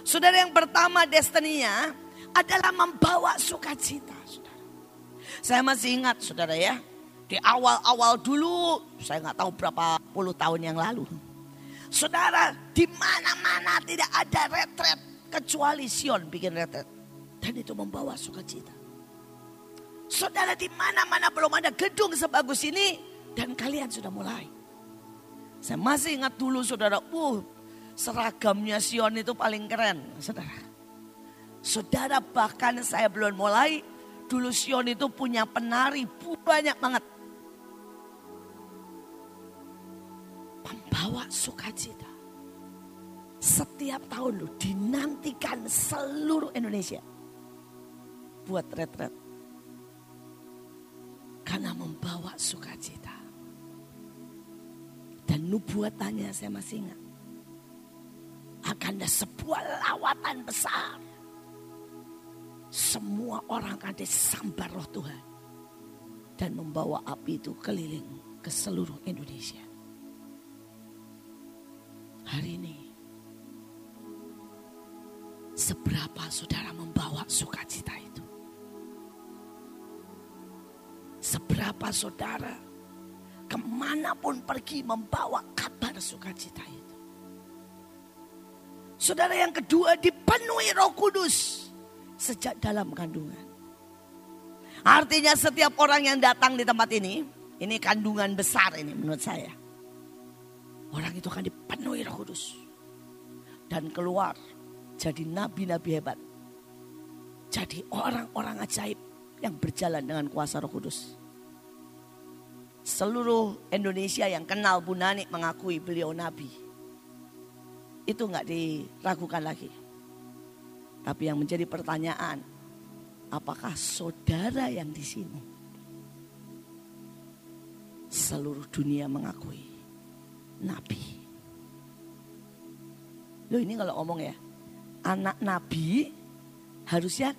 S1: Saudara yang pertama destininya adalah membawa sukacita. Saudara. Saya masih ingat saudara ya, di awal-awal dulu, saya nggak tahu berapa puluh tahun yang lalu. Saudara, di mana-mana tidak ada retret kecuali Sion bikin retret. Dan itu membawa sukacita. Saudara di mana-mana belum ada gedung sebagus ini dan kalian sudah mulai. Saya masih ingat dulu saudara, uh, seragamnya Sion itu paling keren, saudara. Saudara bahkan saya belum mulai, dulu Sion itu punya penari banyak banget. Pembawa sukacita. Setiap tahun loh dinantikan seluruh Indonesia. Buat retret. Karena membawa sukacita. Dan nubuatannya saya masih ingat. Akan ada sebuah lawatan besar. Semua orang akan disambar roh Tuhan. Dan membawa api itu keliling ke seluruh Indonesia. Hari ini Seberapa saudara membawa sukacita itu? Seberapa saudara ke mana pun pergi membawa kabar sukacita itu? Saudara yang kedua dipenuhi roh kudus sejak dalam kandungan. Artinya setiap orang yang datang di tempat ini, ini kandungan besar ini menurut saya. Orang itu akan dipenuhi roh kudus. Dan keluar jadi nabi-nabi hebat. Jadi orang-orang ajaib yang berjalan dengan kuasa roh kudus. Seluruh Indonesia yang kenal Bu Nani mengakui beliau nabi. Itu nggak diragukan lagi. Tapi yang menjadi pertanyaan, apakah saudara yang di sini seluruh dunia mengakui nabi? Loh ini kalau ngomong ya, anak nabi harusnya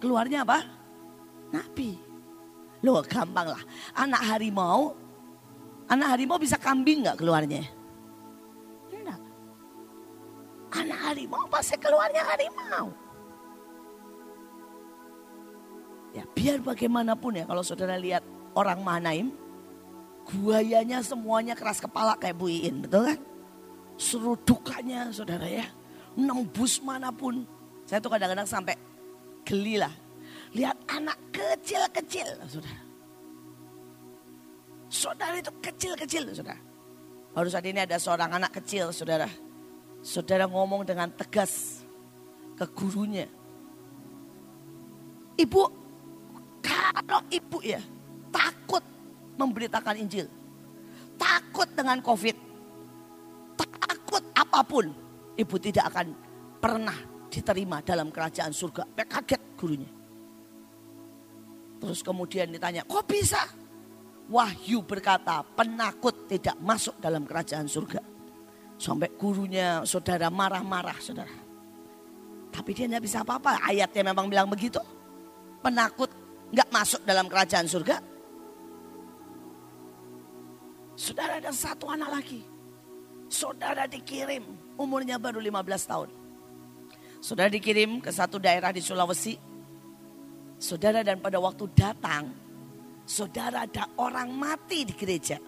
S1: keluarnya apa? Nabi. Loh gampang lah. Anak harimau, anak harimau bisa kambing nggak keluarnya? Enggak. Anak harimau pasti keluarnya harimau. Ya biar bagaimanapun ya kalau saudara lihat orang Manaim, guayanya semuanya keras kepala kayak Bu Iin, betul kan? Serudukannya saudara ya nembus mana pun. Saya tuh kadang-kadang sampai geli lah. Lihat anak kecil-kecil, saudara. Saudara itu kecil-kecil, saudara. Baru saat ini ada seorang anak kecil, saudara. Saudara ngomong dengan tegas ke gurunya. Ibu, kalau ibu ya takut memberitakan Injil. Takut dengan COVID. Takut apa pun ibu tidak akan pernah diterima dalam kerajaan surga. Kaget gurunya. Terus kemudian ditanya, kok bisa? Wahyu berkata, penakut tidak masuk dalam kerajaan surga. Sampai gurunya saudara marah-marah saudara. Tapi dia tidak bisa apa-apa. Ayatnya memang bilang begitu. Penakut nggak masuk dalam kerajaan surga. Saudara ada satu anak lagi. Saudara dikirim umurnya baru 15 tahun. Saudara dikirim ke satu daerah di Sulawesi. Saudara dan pada waktu datang, saudara ada orang mati di gereja.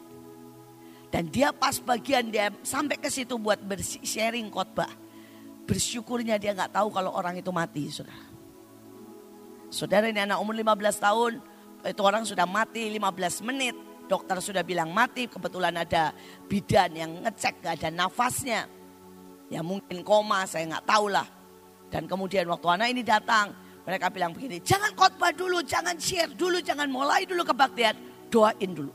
S1: Dan dia pas bagian dia sampai ke situ buat sharing khotbah. Bersyukurnya dia nggak tahu kalau orang itu mati, saudara. Saudara ini anak umur 15 tahun, itu orang sudah mati 15 menit. Dokter sudah bilang mati, kebetulan ada bidan yang ngecek gak ada nafasnya. Ya mungkin koma, saya nggak tahu lah. Dan kemudian waktu anak ini datang, mereka bilang begini, jangan khotbah dulu, jangan share dulu, jangan mulai dulu kebaktian, doain dulu.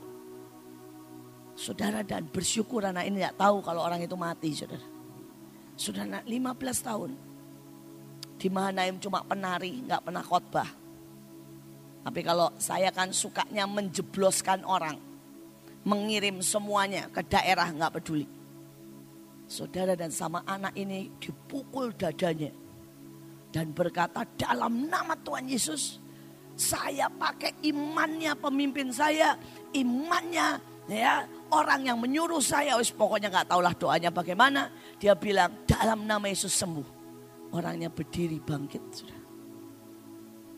S1: Saudara dan bersyukur anak ini nggak tahu kalau orang itu mati, saudara. Sudah anak 15 tahun. Di Mahanaim cuma penari, nggak pernah khotbah. Tapi kalau saya kan sukanya menjebloskan orang. Mengirim semuanya ke daerah nggak peduli. Saudara dan sama anak ini dipukul dadanya. Dan berkata dalam nama Tuhan Yesus. Saya pakai imannya pemimpin saya. Imannya ya orang yang menyuruh saya. Wis pokoknya nggak tahulah doanya bagaimana. Dia bilang dalam nama Yesus sembuh. Orangnya berdiri bangkit. Saudara.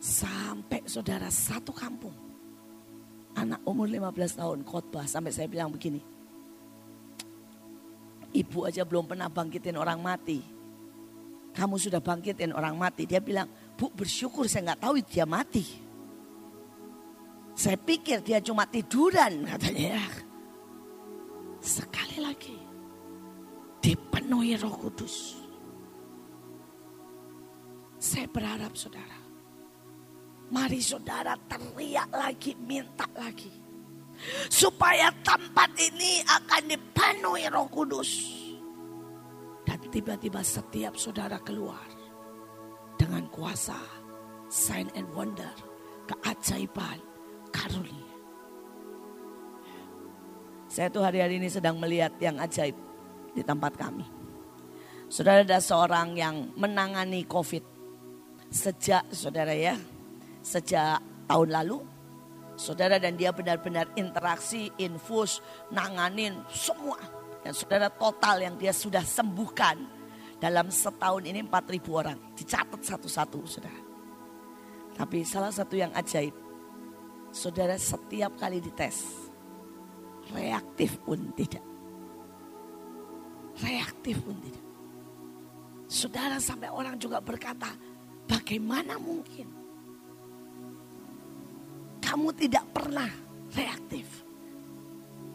S1: Sampai saudara satu kampung. Anak umur 15 tahun khotbah sampai saya bilang begini Ibu aja belum pernah bangkitin orang mati. Kamu sudah bangkitin orang mati. Dia bilang, bu bersyukur saya nggak tahu dia mati. Saya pikir dia cuma tiduran katanya. Sekali lagi dipenuhi roh kudus. Saya berharap saudara. Mari saudara teriak lagi, minta lagi. Supaya tempat ini akan dipenuhi roh kudus. Dan tiba-tiba setiap saudara keluar. Dengan kuasa, sign and wonder, keajaiban, karunia. Saya tuh hari-hari ini sedang melihat yang ajaib di tempat kami. Saudara ada seorang yang menangani COVID sejak saudara ya, sejak tahun lalu. Saudara dan dia benar-benar interaksi, infus, nanganin semua. Dan saudara total yang dia sudah sembuhkan dalam setahun ini 4.000 orang. Dicatat satu-satu saudara. Tapi salah satu yang ajaib, saudara setiap kali dites, reaktif pun tidak. Reaktif pun tidak. Saudara sampai orang juga berkata, bagaimana mungkin kamu tidak pernah reaktif?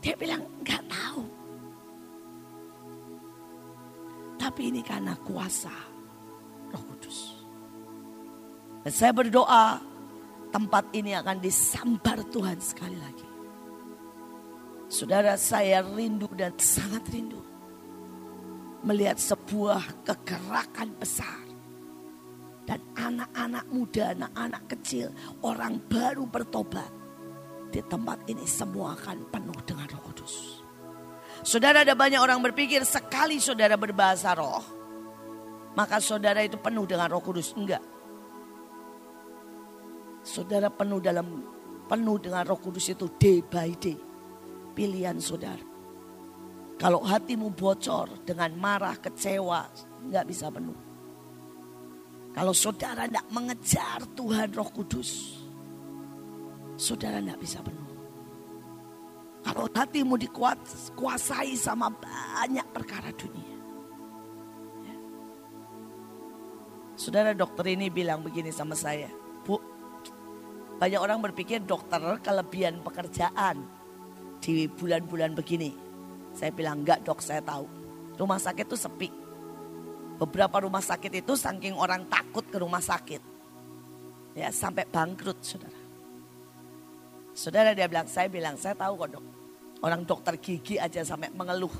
S1: Dia bilang, nggak tahu. Tapi ini karena kuasa roh kudus. Dan saya berdoa tempat ini akan disambar Tuhan sekali lagi. Saudara saya rindu dan sangat rindu. Melihat sebuah kegerakan besar. Dan anak-anak muda, anak-anak kecil, orang baru bertobat. Di tempat ini semua akan penuh dengan roh. Saudara ada banyak orang berpikir sekali saudara berbahasa roh. Maka saudara itu penuh dengan roh kudus. Enggak. Saudara penuh dalam penuh dengan Roh Kudus itu day by day. Pilihan saudara. Kalau hatimu bocor dengan marah, kecewa, nggak bisa penuh. Kalau saudara tidak mengejar Tuhan Roh Kudus, saudara tidak bisa penuh. Kalau hatimu dikuasai sama banyak perkara dunia. Ya. Saudara dokter ini bilang begini sama saya. Bu, banyak orang berpikir dokter kelebihan pekerjaan di bulan-bulan begini. Saya bilang enggak dok saya tahu. Rumah sakit itu sepi. Beberapa rumah sakit itu saking orang takut ke rumah sakit. Ya sampai bangkrut saudara. Saudara dia bilang, saya bilang saya tahu kok dok. Orang dokter gigi aja sampai mengeluh.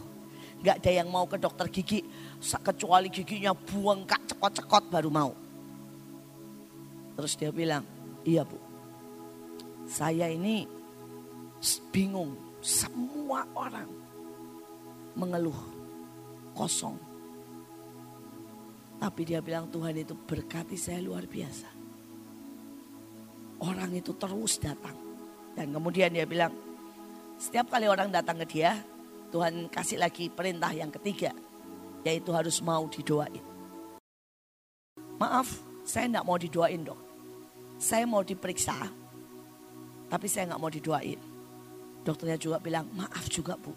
S1: Enggak ada yang mau ke dokter gigi. Kecuali giginya buang kak cekot-cekot baru mau. Terus dia bilang, iya bu saya ini bingung. Semua orang mengeluh kosong. Tapi dia bilang Tuhan itu berkati saya luar biasa. Orang itu terus datang. Dan kemudian dia bilang, setiap kali orang datang ke dia, Tuhan kasih lagi perintah yang ketiga. Yaitu harus mau didoain. Maaf, saya tidak mau didoain dok. Saya mau diperiksa, tapi saya nggak mau didoain. Dokternya juga bilang, maaf juga bu.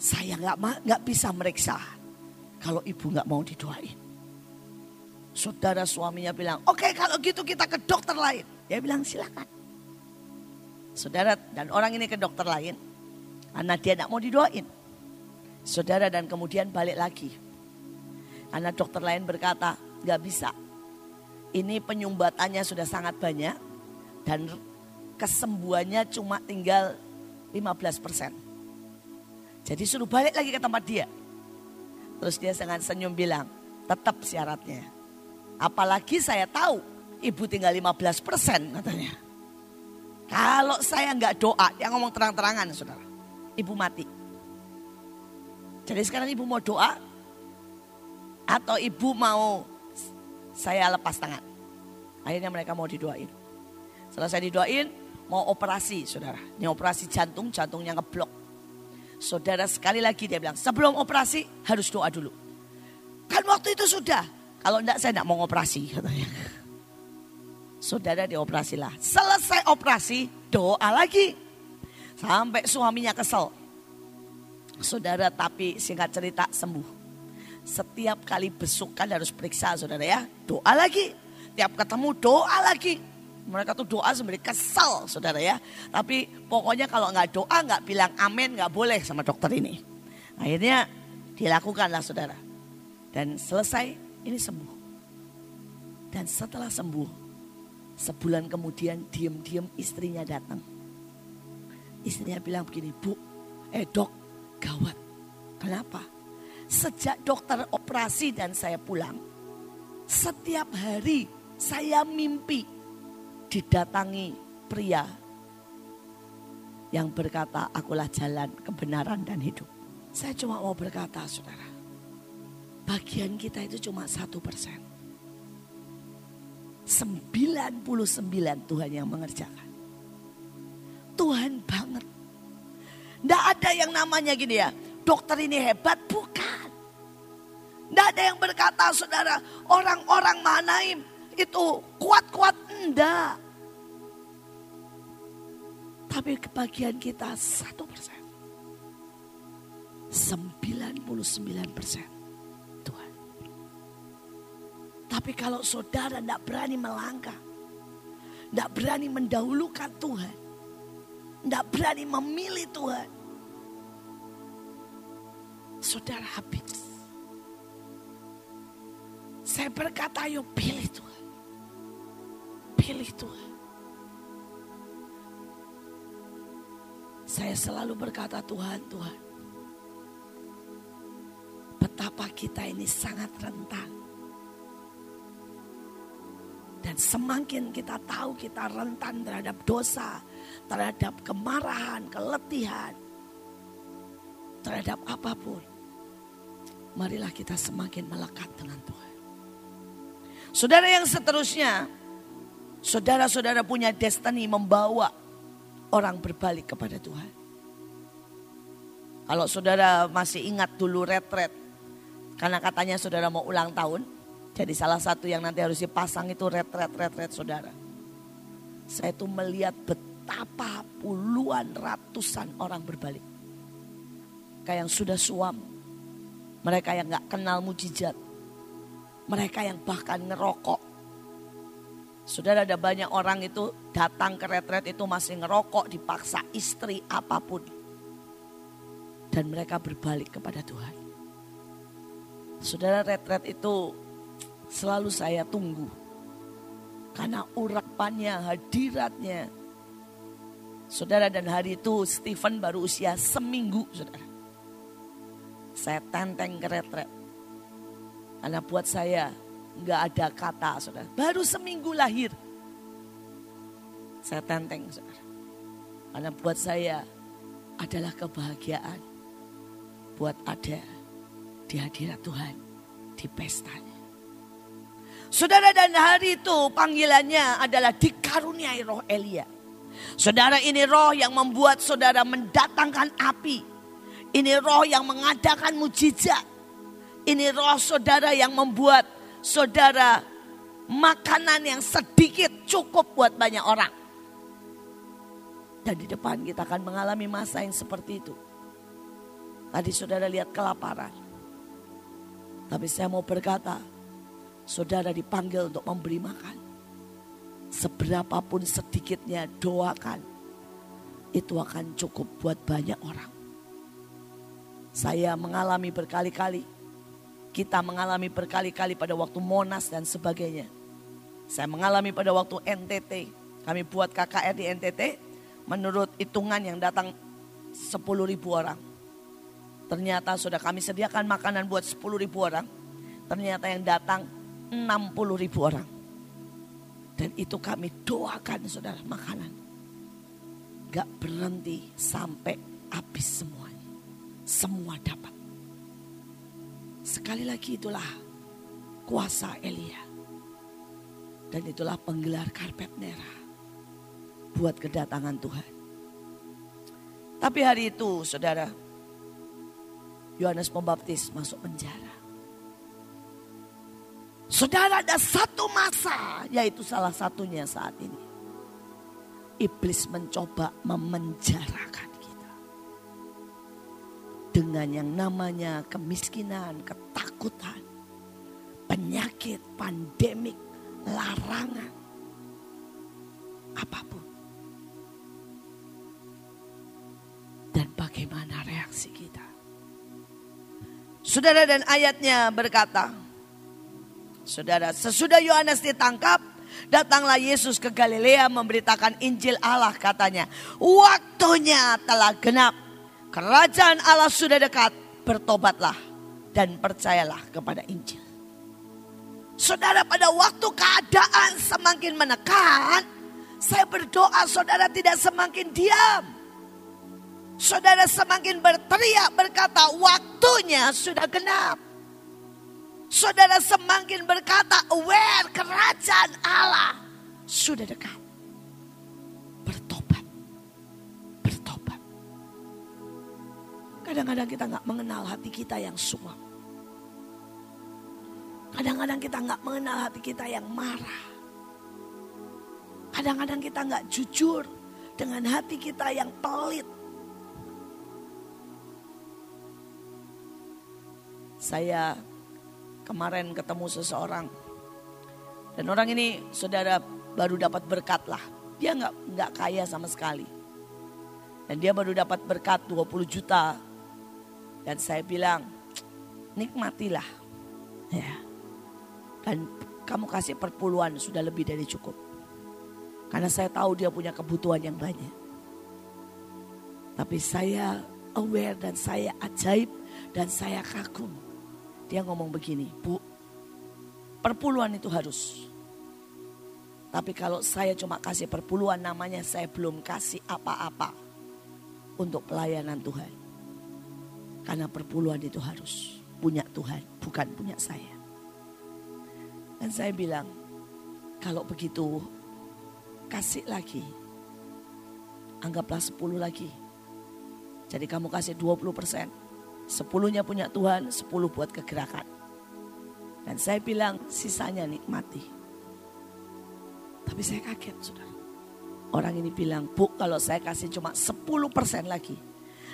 S1: Saya nggak nggak bisa meriksa kalau ibu nggak mau didoain. Saudara suaminya bilang, oke okay, kalau gitu kita ke dokter lain. Dia bilang silakan. Saudara dan orang ini ke dokter lain karena dia nggak mau didoain. Saudara dan kemudian balik lagi. Karena dokter lain berkata, nggak bisa. Ini penyumbatannya sudah sangat banyak dan kesembuhannya cuma tinggal 15 persen. Jadi suruh balik lagi ke tempat dia. Terus dia sangat senyum bilang, tetap syaratnya. Apalagi saya tahu ibu tinggal 15 persen katanya. Kalau saya nggak doa, dia ngomong terang-terangan saudara. Ibu mati. Jadi sekarang ibu mau doa atau ibu mau saya lepas tangan. Akhirnya mereka mau didoain. Selesai didoain, mau operasi saudara. Ini operasi jantung, jantungnya ngeblok. Saudara sekali lagi dia bilang, sebelum operasi harus doa dulu. Kan waktu itu sudah. Kalau enggak saya enggak mau operasi katanya. Saudara dioperasilah. Selesai operasi doa lagi. Sampai suaminya kesel. Saudara tapi singkat cerita sembuh. Setiap kali besukan harus periksa saudara ya. Doa lagi. Tiap ketemu doa lagi. Mereka tuh doa sembari kesal saudara ya. Tapi pokoknya kalau nggak doa nggak bilang amin nggak boleh sama dokter ini. Akhirnya dilakukanlah saudara. Dan selesai ini sembuh. Dan setelah sembuh sebulan kemudian diem-diem istrinya datang. Istrinya bilang begini, Bu, eh dok, gawat. Kenapa? Sejak dokter operasi dan saya pulang, setiap hari saya mimpi didatangi pria yang berkata, akulah jalan kebenaran dan hidup. Saya cuma mau berkata, saudara, bagian kita itu cuma satu persen. 99 Tuhan yang mengerjakan. Tuhan banget. Tidak ada yang namanya gini ya, dokter ini hebat, bukan. Tidak ada yang berkata saudara, orang-orang Mahanaim itu kuat-kuat, enggak. Tapi kebagian kita satu persen. 99 persen. Tapi kalau saudara tidak berani melangkah, tidak berani mendahulukan Tuhan, tidak berani memilih Tuhan. Saudara habis. Saya berkata ayo pilih Tuhan. Pilih Tuhan. Saya selalu berkata Tuhan, Tuhan. Betapa kita ini sangat rentan. Dan semakin kita tahu kita rentan terhadap dosa, terhadap kemarahan, keletihan, terhadap apa pun. Marilah kita semakin melekat dengan Tuhan. Saudara yang seterusnya, saudara-saudara punya destiny membawa orang berbalik kepada Tuhan. Kalau saudara masih ingat dulu retret, karena katanya saudara mau ulang tahun, jadi salah satu yang nanti harus dipasang itu retret-retret saudara. Saya itu melihat betapa puluhan ratusan orang berbalik. Kayak yang sudah suam. Mereka yang gak kenal mujizat. Mereka yang bahkan ngerokok. Saudara ada banyak orang itu datang ke retret itu masih ngerokok, dipaksa istri apa pun. Dan mereka berbalik kepada Tuhan. Saudara retret itu selalu saya tunggu. Karena urapannya, hadiratnya. Saudara dan hari itu Stephen baru usia seminggu saudara. Saya tenteng ke. Karena buat saya nggak ada kata saudara. Baru seminggu lahir. Saya tenteng saudara. Karena buat saya adalah kebahagiaan. Buat ada di hadirat Tuhan. Di pestanya. Saudara dan hari itu panggilannya adalah dikaruniai roh Elia. Saudara ini roh yang membuat saudara mendatangkan api. Ini roh yang mengadakan mujizat. Ini roh saudara yang membuat saudara makanan yang sedikit cukup buat banyak orang. Dan di depan kita akan mengalami masa yang seperti itu. Tadi saudara lihat kelaparan. Tapi saya mau berkata, saudara dipanggil untuk memberi makan. Seberapapun sedikitnya doakan. Itu akan cukup buat banyak orang. Saya mengalami berkali-kali. Kita mengalami berkali-kali pada waktu Monas dan sebagainya. Saya mengalami pada waktu NTT. Kami buat KKR di NTT. Menurut hitungan yang datang 10 ribu orang. Ternyata sudah kami sediakan makanan buat 10 ribu orang. Ternyata yang datang 60 ribu orang. Dan itu kami doakan saudara makanan. Gak berhenti sampai habis semuanya. Semua dapat. Sekali lagi itulah kuasa Elia. Dan itulah penggelar karpet merah. Buat kedatangan Tuhan. Tapi hari itu saudara. Yohanes Pembaptis masuk penjara. Saudara ada satu masa, yaitu salah satunya saat ini. Iblis mencoba memenjarakan kita. dengan yang namanya kemiskinan, ketakutan, penyakit, pandemik, larangan, apa pun. Dan bagaimana reaksi kita? Saudara dan ayatnya berkata, Saudara, sesudah Yohanes ditangkap, datanglah Yesus ke Galilea memberitakan Injil Allah katanya. Waktunya telah genap. Kerajaan Allah sudah dekat. Bertobatlah dan percayalah kepada Injil. Saudara pada waktu keadaan semakin menekan, saya berdoa saudara tidak semakin diam. Saudara semakin berteriak berkata waktunya sudah genap. Saudara semakin berkata aware kerajaan Allah sudah dekat. Bertobat. Bertobat. Kadang-kadang kita nggak mengenal hati kita yang suam. Kadang-kadang kita nggak mengenal hati kita yang marah. Kadang-kadang kita nggak jujur dengan hati kita yang pelit. Saya kemarin ketemu seseorang dan orang ini saudara baru dapat berkat lah. Dia nggak nggak kaya sama sekali. Dan dia baru dapat berkat 20 juta. Dan saya bilang, nikmatilah. Ya. Dan kamu kasih perpuluhan sudah lebih dari cukup. Karena saya tahu dia punya kebutuhan yang banyak. Tapi saya aware dan saya ajaib dan saya kagum. Dia ngomong begini, Bu, perpuluhan itu harus. Tapi kalau saya cuma kasih perpuluhan namanya saya belum kasih apa-apa untuk pelayanan Tuhan. Karena perpuluhan itu harus punya Tuhan, bukan punya saya. Dan saya bilang, kalau begitu kasih lagi. Anggaplah 10 lagi. Jadi kamu kasih 20 persen. Sepuluhnya punya Tuhan, 10 buat kegerakan. Dan saya bilang sisanya nikmati. Tapi saya kaget saudara. Orang ini bilang, Bu kalau saya kasih cuma 10 persen lagi.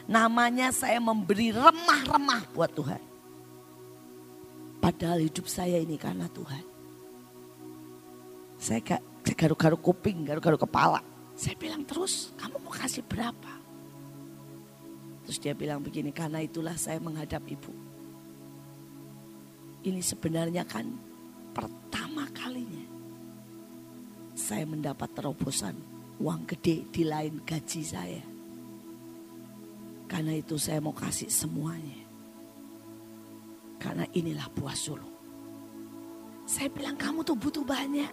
S1: Namanya saya memberi remah-remah buat Tuhan. Padahal hidup saya ini karena Tuhan. Saya gak garuk-garuk kuping, garuk-garuk kepala. Saya bilang terus, kamu mau kasih berapa? Terus dia bilang begini, karena itulah saya menghadap ibu. Ini sebenarnya kan pertama kalinya saya mendapat terobosan uang gede di lain gaji saya. Karena itu saya mau kasih semuanya. Karena inilah buah sulung. Saya bilang kamu tuh butuh banyak.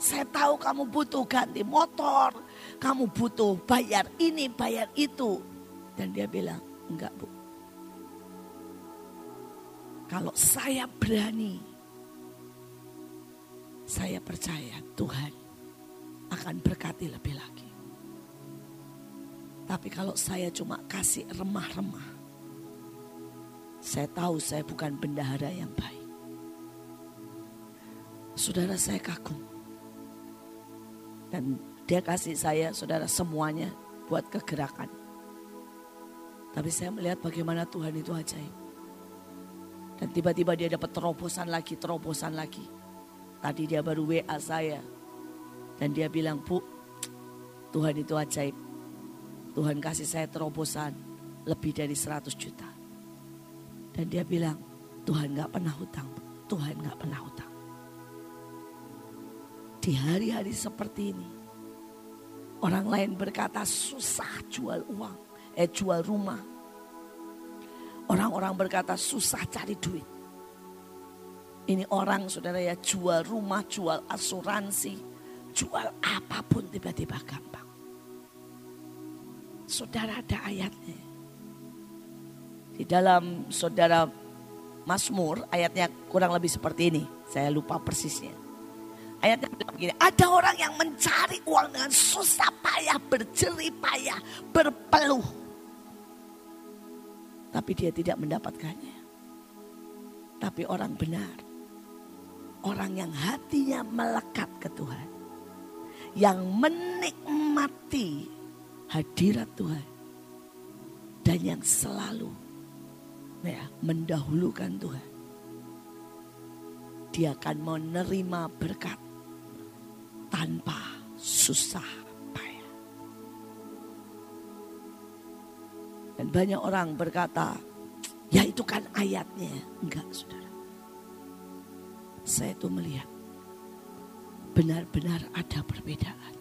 S1: Saya tahu kamu butuh ganti motor, kamu butuh bayar ini, bayar itu. Dan dia bilang, enggak bu. Kalau saya berani, saya percaya Tuhan akan berkati lebih lagi. Tapi kalau saya cuma kasih remah-remah, saya tahu saya bukan bendahara yang baik. Saudara saya kagum. Dan dia kasih saya saudara semuanya buat kegerakan. Tapi saya melihat bagaimana Tuhan itu ajaib. Dan tiba-tiba dia dapat terobosan lagi, terobosan lagi. Tadi dia baru WA saya. Dan dia bilang, Bu, Tuhan itu ajaib. Tuhan kasih saya terobosan lebih dari 100 juta. Dan dia bilang, Tuhan gak pernah hutang. Tuhan gak pernah hutang di hari-hari seperti ini. Orang lain berkata susah jual uang, eh jual rumah. Orang-orang berkata susah cari duit. Ini orang saudara ya jual rumah, jual asuransi, jual apa pun tiba-tiba gampang. Saudara ada ayatnya. Di dalam saudara Mazmur ayatnya kurang lebih seperti ini. Saya lupa persisnya. Ayatnya begini, ada orang yang mencari uang dengan susah payah, berjerih payah, berpeluh. Tapi dia tidak mendapatkannya. Tapi orang benar, orang yang hatinya melekat ke Tuhan, yang menikmati hadirat Tuhan, dan yang selalu ya, mendahulukan Tuhan. Dia akan menerima berkat tanpa susah Dan banyak orang berkata, ya itu kan ayatnya. Enggak saudara. Saya itu melihat benar-benar ada perbedaan.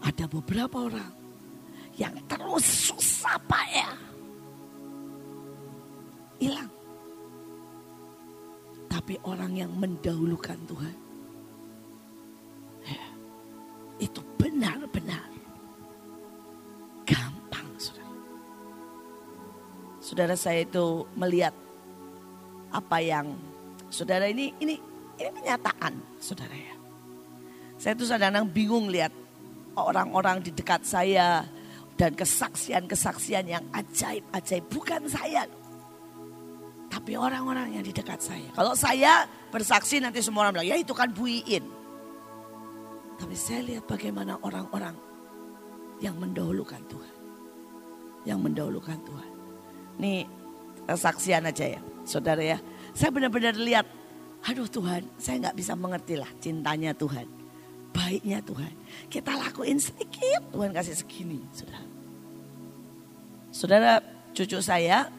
S1: Ada beberapa orang yang terus susah payah. Hilang. Tapi orang yang mendahulukan Tuhan. Ya, itu benar-benar Saudara saya itu melihat apa yang saudara ini ini ini kenyataan saudara ya. Saya tuh kadang-kadang bingung lihat orang-orang di dekat saya dan kesaksian-kesaksian yang ajaib-ajaib. Bukan saya Tapi orang-orang yang di dekat saya. Kalau saya bersaksi nanti semua orang bilang, ya itu kan buiin. Tapi saya lihat bagaimana orang-orang yang mendahulukan Tuhan. Yang mendahulukan Tuhan. Nih kesaksian aja ya saudara ya. Saya benar-benar lihat, aduh Tuhan saya nggak bisa mengerti lah cintanya Tuhan baiknya Tuhan. Kita lakuin sedikit, Tuhan kasih segini, saudara. Saudara, cucu saya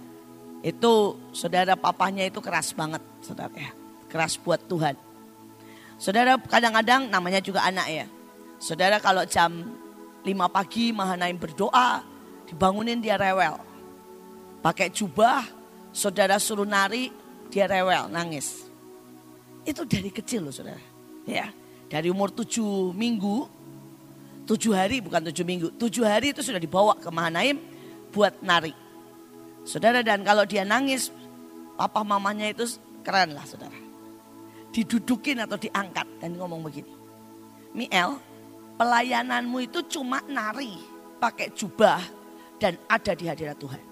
S1: itu saudara papanya itu keras banget, saudara ya. Keras buat Tuhan. Saudara kadang-kadang namanya juga anak ya. Saudara kalau jam 5 pagi Mahanaim berdoa, dibangunin dia rewel. Pakai jubah, saudara suruh nari, dia rewel, nangis. Itu dari kecil loh saudara. Ya, dari umur tujuh minggu, tujuh hari bukan tujuh minggu, tujuh hari itu sudah dibawa ke Mahanaim buat nari. Saudara dan kalau dia nangis, papa mamanya itu keren lah saudara. Didudukin atau diangkat dan ngomong begini. Miel, pelayananmu itu cuma nari, pakai jubah dan ada di hadirat Tuhan.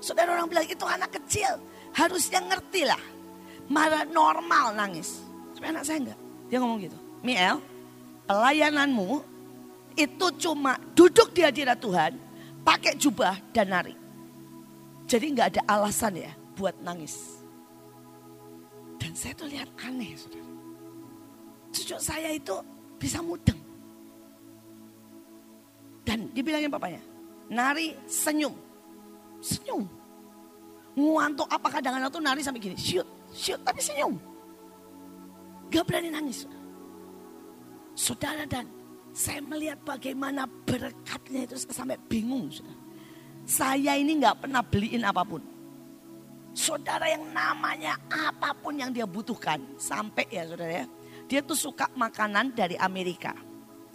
S1: Saudara orang bilang itu anak kecil, harusnya ngerti lah. Marah normal nangis. Tapi anak saya enggak. Dia ngomong gitu. Miel, pelayananmu itu cuma duduk di hadirat Tuhan, pakai jubah dan nari. Jadi nggak ada alasan ya buat nangis. Dan saya tuh lihat aneh, saudara. Cucu saya itu bisa mudeng. Dan dibilangin papanya, nari senyum. Senyum. Nguantuk apa kadang-kadang tuh nari sampai gini, shoot, shoot tapi senyum. Gak berani nangis. Saudara dan saya melihat bagaimana berkatnya itu sampai bingung. Saudara. Saya ini gak pernah beliin apa pun. Saudara yang namanya apa pun yang dia butuhkan. Sampai ya saudara ya. Dia tuh suka makanan dari Amerika.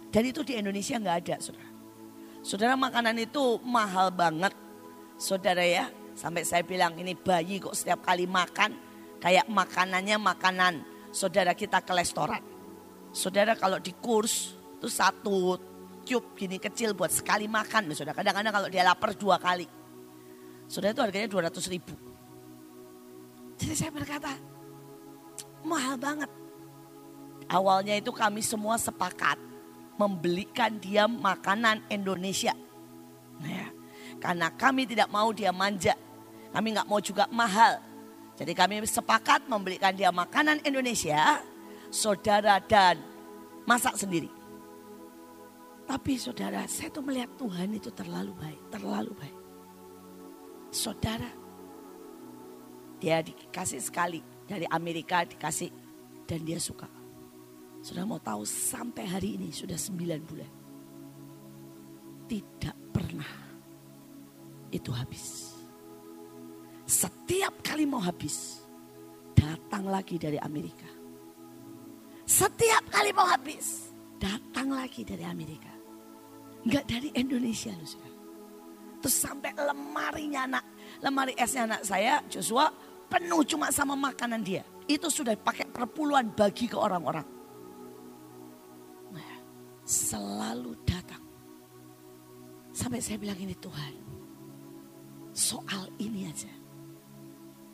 S1: Dan itu di Indonesia gak ada saudara. Saudara makanan itu mahal banget. Saudara ya. Sampai saya bilang ini bayi kok setiap kali makan. Kayak makanannya makanan saudara kita ke restoran. Saudara kalau di kurs itu satu cube gini kecil buat sekali makan. Saudara kadang-kadang kalau dia lapar dua kali. Saudara itu harganya 200 ribu. Jadi saya berkata, mahal banget. Awalnya itu kami semua sepakat membelikan dia makanan Indonesia. Nah ya, karena kami tidak mau dia manja. Kami nggak mau juga mahal. Jadi kami sepakat memberikan dia makanan Indonesia, saudara dan masak sendiri. Tapi saudara, saya tuh melihat Tuhan itu terlalu baik, terlalu baik. Saudara, dia dikasih sekali dari Amerika dikasih dan dia suka. Sudah mau tahu sampai hari ini sudah sembilan bulan. Tidak pernah itu habis. Setiap kali mau habis, datang lagi dari Amerika. Setiap kali mau habis, datang lagi dari Amerika. Enggak dari Indonesia loh. Terus sampai lemarinya anak, lemari esnya anak saya Joshua penuh cuma sama makanan dia. Itu sudah pakai perpuluhan bagi ke orang-orang. Nah, selalu datang. Sampai saya bilang ini Tuhan, soal ini aja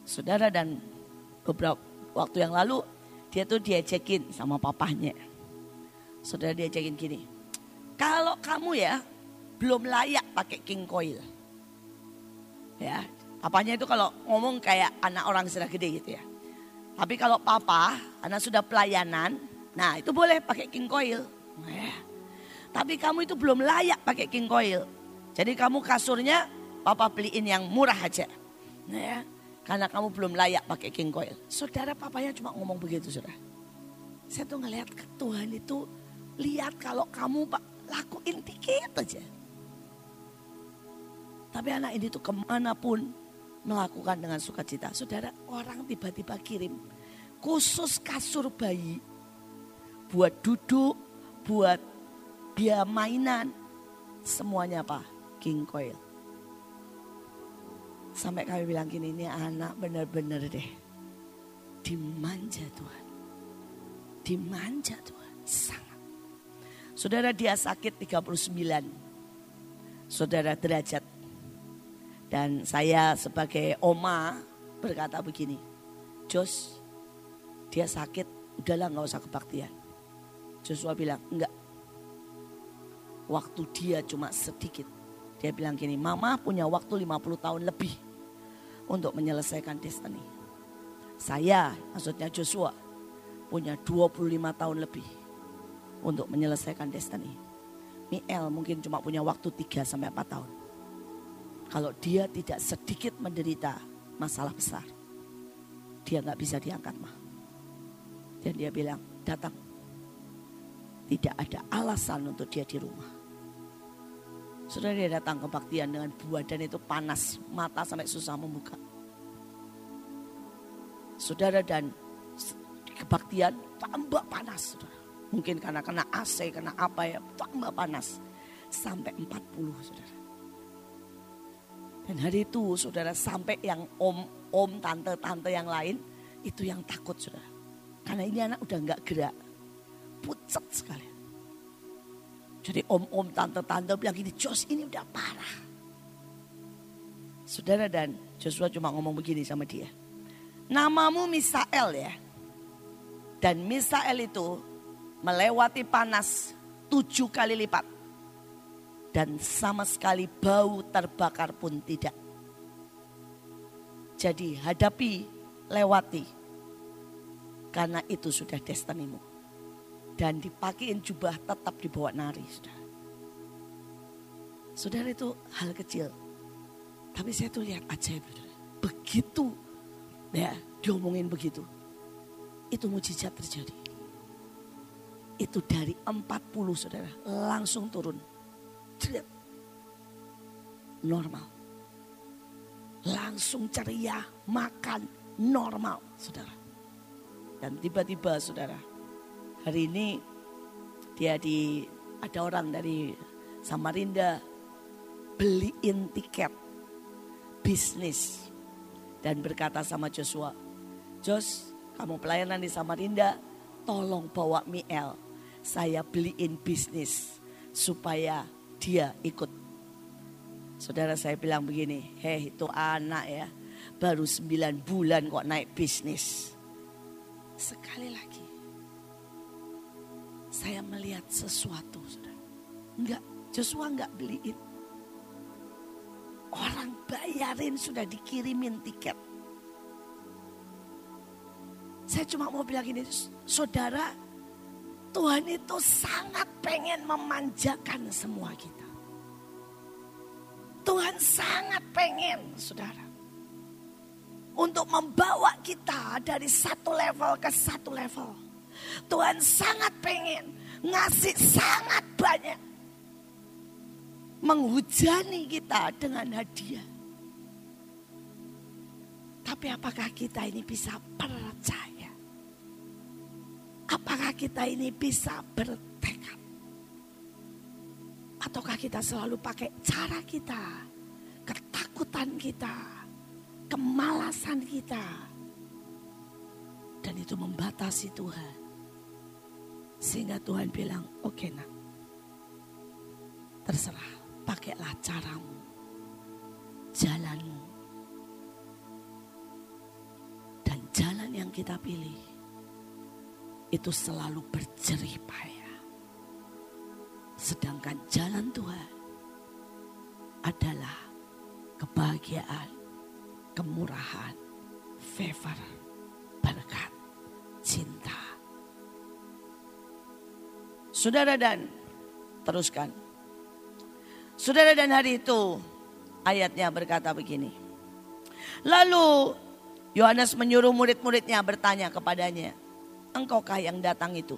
S1: saudara dan beberapa waktu yang lalu dia tuh diajakin sama papahnya. Saudara diajakin gini, kalau kamu ya belum layak pakai king coil. Ya, papanya itu kalau ngomong kayak anak orang sudah gede gitu ya. Tapi kalau papa, anak sudah pelayanan, nah itu boleh pakai king coil. Ya. Tapi kamu itu belum layak pakai king coil. Jadi kamu kasurnya papa beliin yang murah aja. Ya. Karena kamu belum layak pakai king coil. Saudara papanya cuma ngomong begitu saudara. Saya tuh ngelihat Tuhan itu lihat kalau kamu pak lakuin tiket aja. Tapi anak ini tuh ke mana pun melakukan dengan sukacita. Saudara, orang tiba-tiba kirim khusus kasur bayi buat duduk, buat dia mainan, semuanya apa? King Coil. Sampai kami bilang gini, ini anak benar-benar deh dimanja Tuhan. Dimanja Tuhan, sangat. Saudara dia sakit 39. Saudara derajat dan saya sebagai oma berkata begini, Jos, dia sakit, udahlah nggak usah kebaktian. Joshua bilang, enggak. Waktu dia cuma sedikit. Dia bilang gini, mama punya waktu 50 tahun lebih untuk menyelesaikan destiny. Saya, maksudnya Joshua, punya 25 tahun lebih untuk menyelesaikan destiny. Miel mungkin cuma punya waktu 3 sampai 4 tahun. Kalau dia tidak sedikit menderita masalah besar, dia nggak bisa diangkat mah. Dan dia bilang, datang. Tidak ada alasan untuk dia di rumah. Sudah dia datang ke kebaktian dengan dan itu panas, mata sampai susah membuka. Saudara dan kebaktian tambah panas. Saudara. Mungkin karena kena AC, kena apa ya, tambah panas. Sampai 40 saudara. Dan hari itu saudara sampai yang om-om, tante-tante yang lain itu yang takut saudara. Karena ini anak udah nggak gerak. Pucat sekali. Jadi om-om, tante-tante bilang gini, Jos ini udah parah. Saudara dan Joshua cuma ngomong begini sama dia. Namamu Misael ya. Dan Misael itu melewati panas tujuh kali lipat dan sama sekali bau terbakar pun tidak. Jadi hadapi, lewati. Karena itu sudah destinimu. Dan dipakein jubah tetap dibawa nari. Saudara. Saudara itu hal kecil. Tapi saya tuh lihat ajaib. Begitu ya diomongin begitu. Itu mujizat terjadi. Itu dari 40 saudara langsung turun normal. Langsung ceria, makan normal, saudara. Dan tiba-tiba saudara, hari ini dia di ada orang dari Samarinda beliin tiket bisnis dan berkata sama Joshua, Jos, kamu pelayanan di Samarinda, tolong bawa Miel. Saya beliin bisnis supaya dia ikut. Saudara saya bilang begini, heh itu anak ya, baru sembilan bulan kok naik bisnis. Sekali lagi, saya melihat sesuatu, saudara. Enggak, Joshua enggak beliin. Orang bayarin sudah dikirimin tiket. Saya cuma mau bilang ini, saudara Tuhan itu sangat pengen memanjakan semua kita. Tuhan sangat pengen, saudara. Untuk membawa kita dari satu level ke satu level. Tuhan sangat pengen ngasih sangat banyak. Menghujani kita dengan hadiah. Tapi apakah kita ini bisa percaya? Apakah kita ini bisa bertekad? Ataukah kita selalu pakai cara kita, ketakutan kita, kemalasan kita. Dan itu membatasi Tuhan. Sehingga Tuhan bilang, oke okay, nak. Terserah, pakailah caramu, jalanmu. Dan jalan yang kita pilih itu selalu berjerih payah. Sedangkan jalan Tuhan adalah kebahagiaan, kemurahan, favor, berkat, cinta. Saudara dan teruskan. Saudara dan hari itu ayatnya berkata begini. Lalu Yohanes menyuruh murid-muridnya bertanya kepadanya, engkaukah yang datang itu?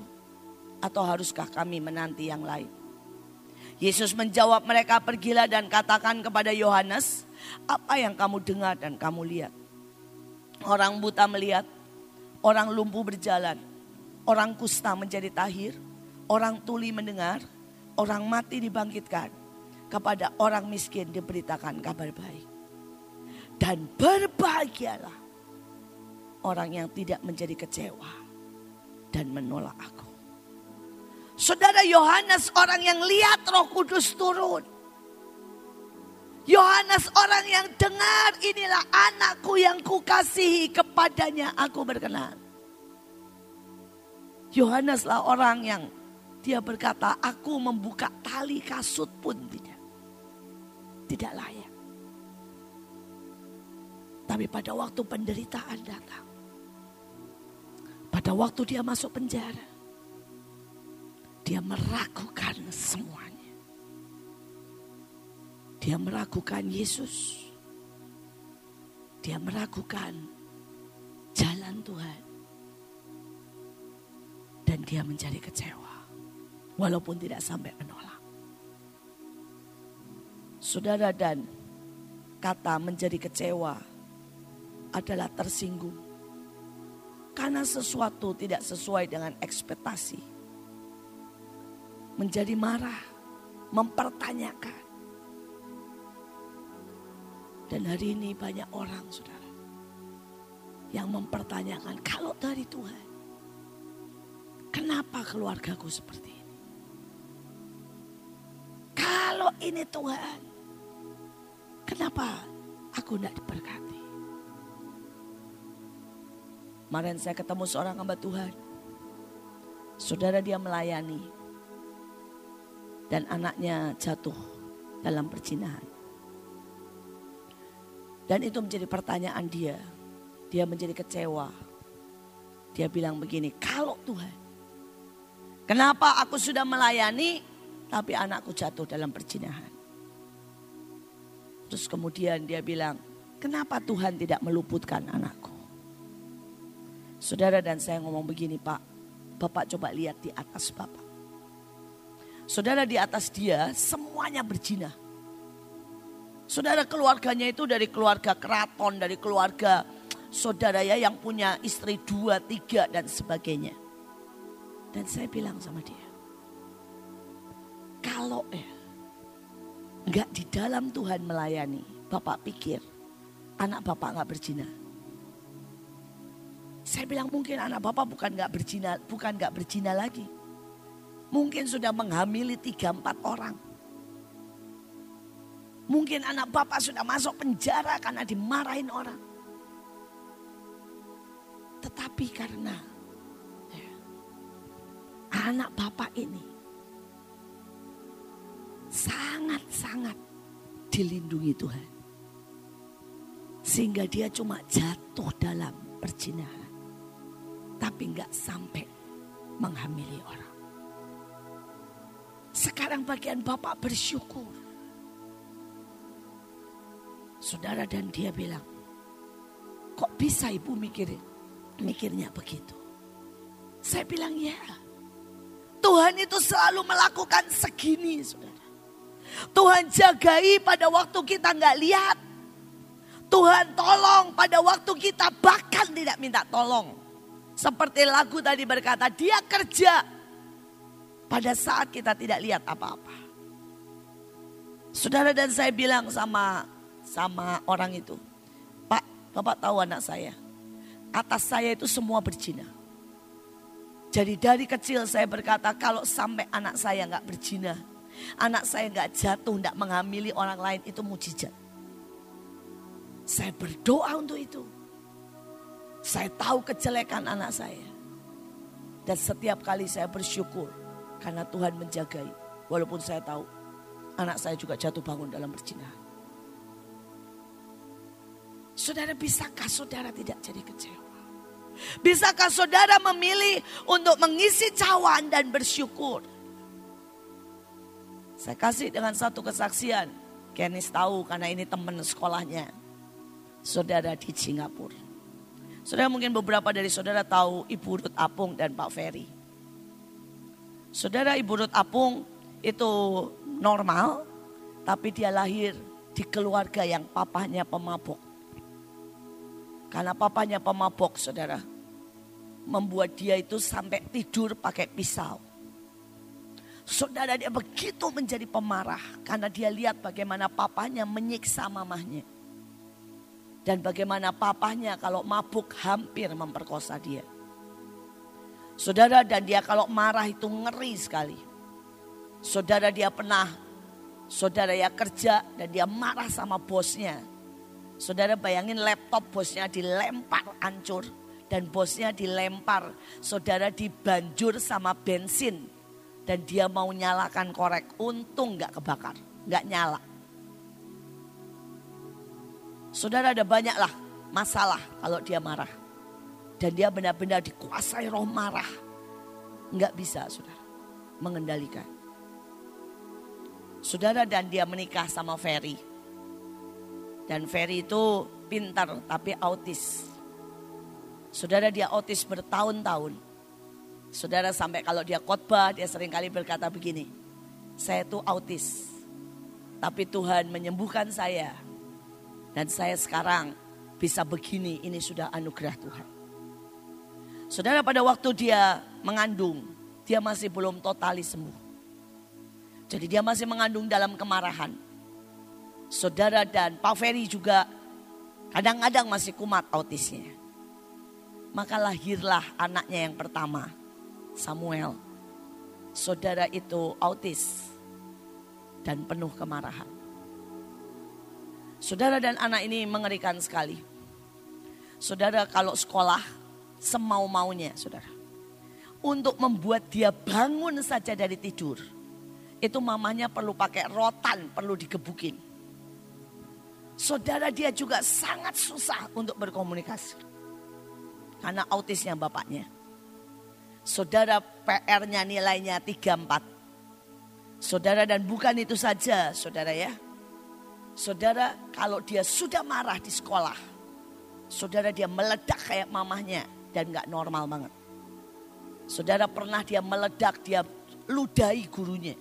S1: Atau haruskah kami menanti yang lain? Yesus menjawab mereka pergilah dan katakan kepada Yohanes, apa yang kamu dengar dan kamu lihat? Orang buta melihat, orang lumpuh berjalan, orang kusta menjadi tahir, orang tuli mendengar, orang mati dibangkitkan, kepada orang miskin diberitakan kabar baik. Dan berbahagialah orang yang tidak menjadi kecewa dan menolak aku. Saudara Yohanes orang yang lihat roh kudus turun. Yohanes orang yang dengar inilah anakku yang kukasihi kepadanya aku berkenan. Yohaneslah orang yang dia berkata aku membuka tali kasut pun tidak tidak layak. Tapi pada waktu penderitaan datang, pada waktu dia masuk penjara, dia meragukan semuanya. Dia meragukan Yesus. Dia meragukan jalan Tuhan. Dan dia menjadi kecewa. Walaupun tidak sampai menolak. Saudara dan kata menjadi kecewa adalah tersinggung. Karena sesuatu tidak sesuai dengan ekspektasi. Menjadi marah, mempertanyakan. Dan hari ini banyak orang saudara. Yang mempertanyakan kalau dari Tuhan. Kenapa keluargaku seperti? Kalau ini Tuhan. Kenapa aku tidak diberkati? Kemarin saya ketemu seorang hamba Tuhan. Saudara dia melayani. Dan anaknya jatuh dalam percinahan. Dan itu menjadi pertanyaan dia. Dia menjadi kecewa. Dia bilang begini, kalau Tuhan, kenapa aku sudah melayani tapi anakku jatuh dalam percinahan? Terus kemudian dia bilang, kenapa Tuhan tidak meluputkan anakku? Saudara dan saya ngomong begini Pak, Bapak coba lihat di atas Bapak. Saudara di atas dia semuanya berjina. Saudara keluarganya itu dari keluarga keraton, dari keluarga saudara ya yang punya istri dua, tiga dan sebagainya. Dan saya bilang sama dia, kalau ya Enggak di dalam Tuhan melayani. Bapak pikir anak bapak enggak berzina. Saya bilang mungkin anak bapak bukan enggak berzina, bukan enggak berzina lagi. Mungkin sudah menghamili tiga empat orang. Mungkin anak bapak sudah masuk penjara karena dimarahin orang. Tetapi karena ya, anak bapak ini sangat-sangat dilindungi Tuhan. Sehingga dia cuma jatuh dalam perjinahan. Tapi nggak sampai menghamili orang. Sekarang bagian Bapak bersyukur. Saudara dan dia bilang, kok bisa ibu mikirin, mikirnya begitu? Saya bilang ya, Tuhan itu selalu melakukan segini saudara. Tuhan jagai pada waktu kita nggak lihat. Tuhan tolong pada waktu kita bahkan tidak minta tolong. Seperti lagu tadi berkata, dia kerja pada saat kita tidak lihat apa-apa. Saudara dan saya bilang sama sama orang itu, Pak, Bapak tahu anak saya, atas saya itu semua berzina. Jadi dari kecil saya berkata kalau sampai anak saya nggak berzina, Anak saya nggak jatuh, nggak menghamili orang lain itu mujizat. Saya berdoa untuk itu. Saya tahu kejelekan anak saya. Dan setiap kali saya bersyukur karena Tuhan menjagai. Walaupun saya tahu anak saya juga jatuh bangun dalam perjinahan. Saudara, bisakah saudara tidak jadi kecewa? Bisakah saudara memilih untuk mengisi cawan dan bersyukur? Saya kasih dengan satu kesaksian. Kenis tahu karena ini teman sekolahnya. Saudara di Singapura. Saudara mungkin beberapa dari saudara tahu Ibu Ruth Apung dan Pak Ferry. Saudara Ibu Ruth Apung itu normal, tapi dia lahir di keluarga yang papanya pemabuk. Karena papanya pemabok saudara. Membuat dia itu sampai tidur pakai pisau. Saudara dia begitu menjadi pemarah. Karena dia lihat bagaimana papanya menyiksa mamahnya. Dan bagaimana papahnya kalau mabuk hampir memperkosa dia. Saudara dan dia kalau marah itu ngeri sekali. Saudara dia pernah, saudara ya kerja dan dia marah sama bosnya Saudara bayangin laptop bosnya dilempar hancur. Dan bosnya dilempar. Saudara dibanjur sama bensin. Dan dia mau nyalakan korek. Untung gak kebakar. Gak nyala. Saudara ada banyak lah masalah kalau dia marah. Dan dia benar-benar dikuasai roh marah. Nggak bisa saudara mengendalikan. Saudara dan dia menikah sama Ferry. Dan Ferry itu pintar tapi autis. Saudara dia autis bertahun-tahun. Saudara sampai kalau dia khotbah dia sering kali berkata begini. Saya itu autis. Tapi Tuhan menyembuhkan saya. Dan saya sekarang bisa begini ini sudah anugerah Tuhan. Saudara pada waktu dia mengandung. Dia masih belum totali sembuh. Jadi dia masih mengandung dalam kemarahan saudara dan Pak Ferry juga kadang-kadang masih kumat autisnya. Maka lahirlah anaknya yang pertama, Samuel. Saudara itu autis dan penuh kemarahan. Saudara dan anak ini mengerikan sekali. Saudara kalau sekolah semau-maunya saudara. Untuk membuat dia bangun saja dari tidur. Itu mamanya perlu pakai rotan, perlu digebukin. Saudara dia juga sangat susah untuk berkomunikasi. Karena autisnya bapaknya. Saudara PR-nya nilainya 34. Saudara dan bukan itu saja saudara ya. Saudara kalau dia sudah marah di sekolah. Saudara dia meledak kayak mamahnya dan gak normal banget. Saudara pernah dia meledak, dia ludahi gurunya.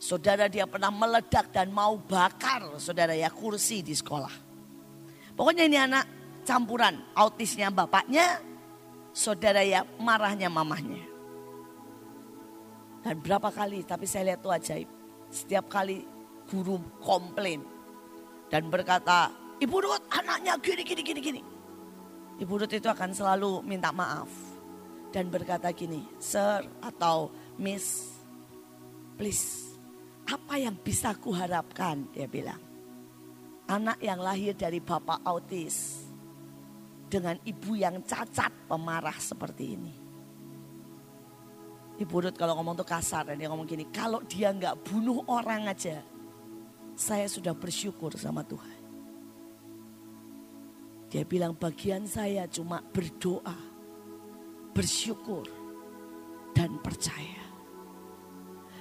S1: Saudara dia pernah meledak dan mau bakar saudara ya kursi di sekolah. Pokoknya ini anak campuran autisnya bapaknya, saudara ya marahnya mamahnya. Dan berapa kali tapi saya lihat tuh ajaib. Setiap kali guru komplain dan berkata, Ibu Ruth anaknya gini gini gini gini. Ibu Ruth itu akan selalu minta maaf dan berkata gini, Sir atau Miss, please apa yang bisa kuharapkan? Dia bilang. Anak yang lahir dari bapak autis. Dengan ibu yang cacat pemarah seperti ini. Ibu Ruth kalau ngomong tuh kasar dan dia ngomong gini. Kalau dia nggak bunuh orang aja. Saya sudah bersyukur sama Tuhan. Dia bilang bagian saya cuma berdoa. Bersyukur. Dan percaya.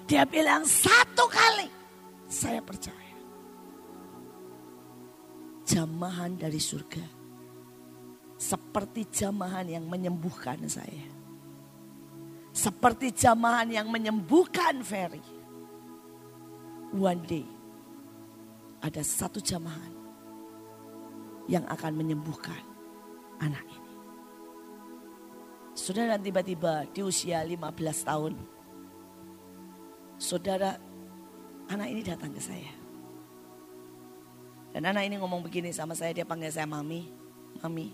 S1: Dia bilang satu kali. Saya percaya. Jamahan dari surga. Seperti jamahan yang menyembuhkan saya. Seperti jamahan yang menyembuhkan Ferry. One day. Ada satu jamahan. Yang akan menyembuhkan anak ini. Saudara tiba-tiba di usia 15 tahun saudara anak ini datang ke saya. Dan anak ini ngomong begini sama saya, dia panggil saya mami. Mami,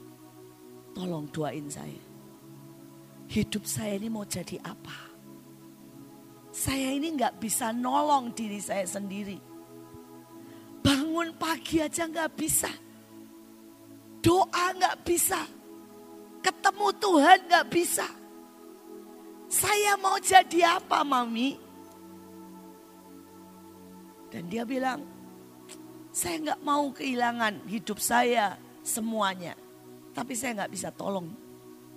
S1: tolong doain saya. Hidup saya ini mau jadi apa? Saya ini nggak bisa nolong diri saya sendiri. Bangun pagi aja nggak bisa. Doa nggak bisa. Ketemu Tuhan nggak bisa. Saya mau jadi apa, Mami? Dan dia bilang, saya nggak mau kehilangan hidup saya semuanya. Tapi saya nggak bisa tolong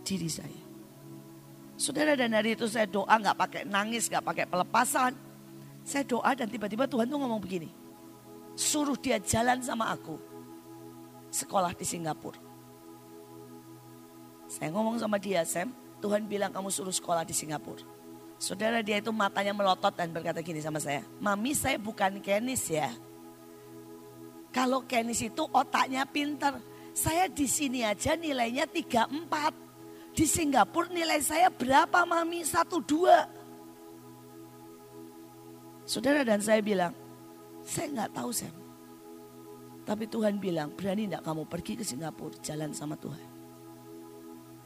S1: diri saya. Saudara dan hari itu saya doa nggak pakai nangis, nggak pakai pelepasan. Saya doa dan tiba-tiba Tuhan tuh ngomong begini. Suruh dia jalan sama aku. Sekolah di Singapura. Saya ngomong sama dia, Sam, Tuhan bilang kamu suruh sekolah di Singapura. Saudara dia itu matanya melotot dan berkata gini sama saya. Mami saya bukan Kenis ya. Kalau Kenis itu otaknya pinter. Saya di sini aja nilainya 34. Di Singapura nilai saya berapa mami? Satu dua. Saudara dan saya bilang, saya nggak tahu Sam. Tapi Tuhan bilang, berani enggak kamu pergi ke Singapura jalan sama Tuhan.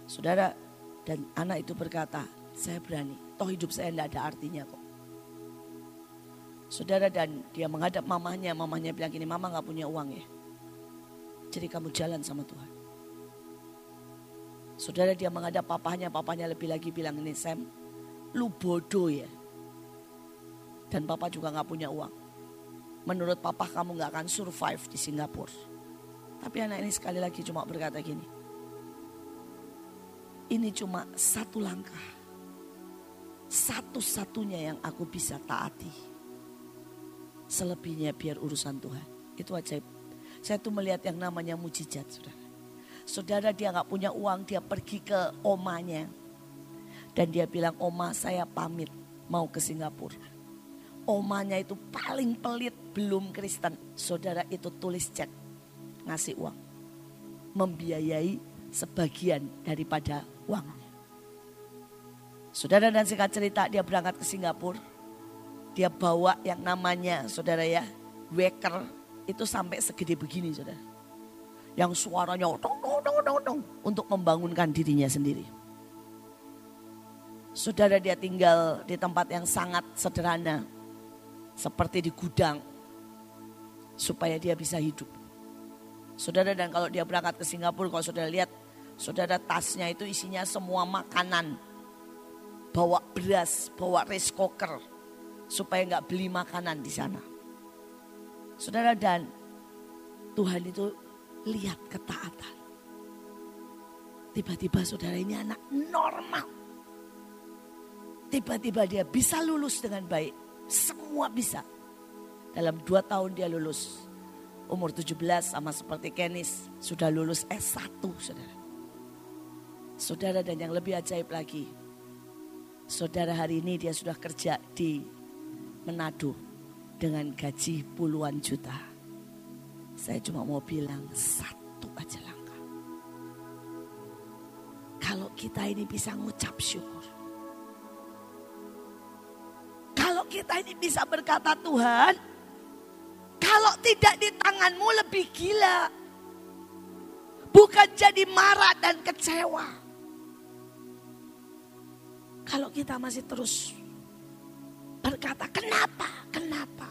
S1: Saudara dan anak itu berkata, saya berani. Toh hidup saya tidak ada artinya kok. Saudara dan dia menghadap mamanya, mamanya bilang gini, mama gak punya uang ya. Jadi kamu jalan sama Tuhan. Saudara dia menghadap papanya, papanya lebih lagi bilang ini Sam, lu bodoh ya. Dan papa juga gak punya uang. Menurut papa kamu gak akan survive di Singapura. Tapi anak ini sekali lagi cuma berkata gini. Ini cuma satu langkah satu-satunya yang aku bisa taati. Selebihnya biar urusan Tuhan. Itu ajaib. Saya tuh melihat yang namanya mujizat, saudara. Saudara dia nggak punya uang, dia pergi ke omanya. Dan dia bilang, oma saya pamit mau ke Singapura. Omanya itu paling pelit, belum Kristen. Saudara itu tulis cek, ngasih uang. Membiayai sebagian daripada uang. Saudara dan singkat cerita dia berangkat ke Singapura. Dia bawa yang namanya saudara ya, waker itu sampai segede begini saudara. Yang suaranya dong, dong, dong, dong, dong, untuk membangunkan dirinya sendiri. Saudara dia tinggal di tempat yang sangat sederhana. Seperti di gudang. Supaya dia bisa hidup. Saudara dan kalau dia berangkat ke Singapura, kalau saudara lihat, saudara tasnya itu isinya semua makanan bawa beras, bawa rice cooker supaya nggak beli makanan di sana. Saudara dan Tuhan itu lihat ketaatan. Tiba-tiba saudara ini anak normal. Tiba-tiba dia bisa lulus dengan baik. Semua bisa. Dalam dua tahun dia lulus. Umur 17 sama seperti Kenis. Sudah lulus S1 saudara. Saudara dan yang lebih ajaib lagi. Saudara hari ini dia sudah kerja di Manado dengan gaji puluhan juta. Saya cuma mau bilang satu aja langkah. Kalau kita ini bisa ngucap syukur. Kalau kita ini bisa berkata Tuhan, kalau tidak di tanganmu lebih gila. Bukan jadi marah dan kecewa. Kalau kita masih terus berkata, "Kenapa? Kenapa?"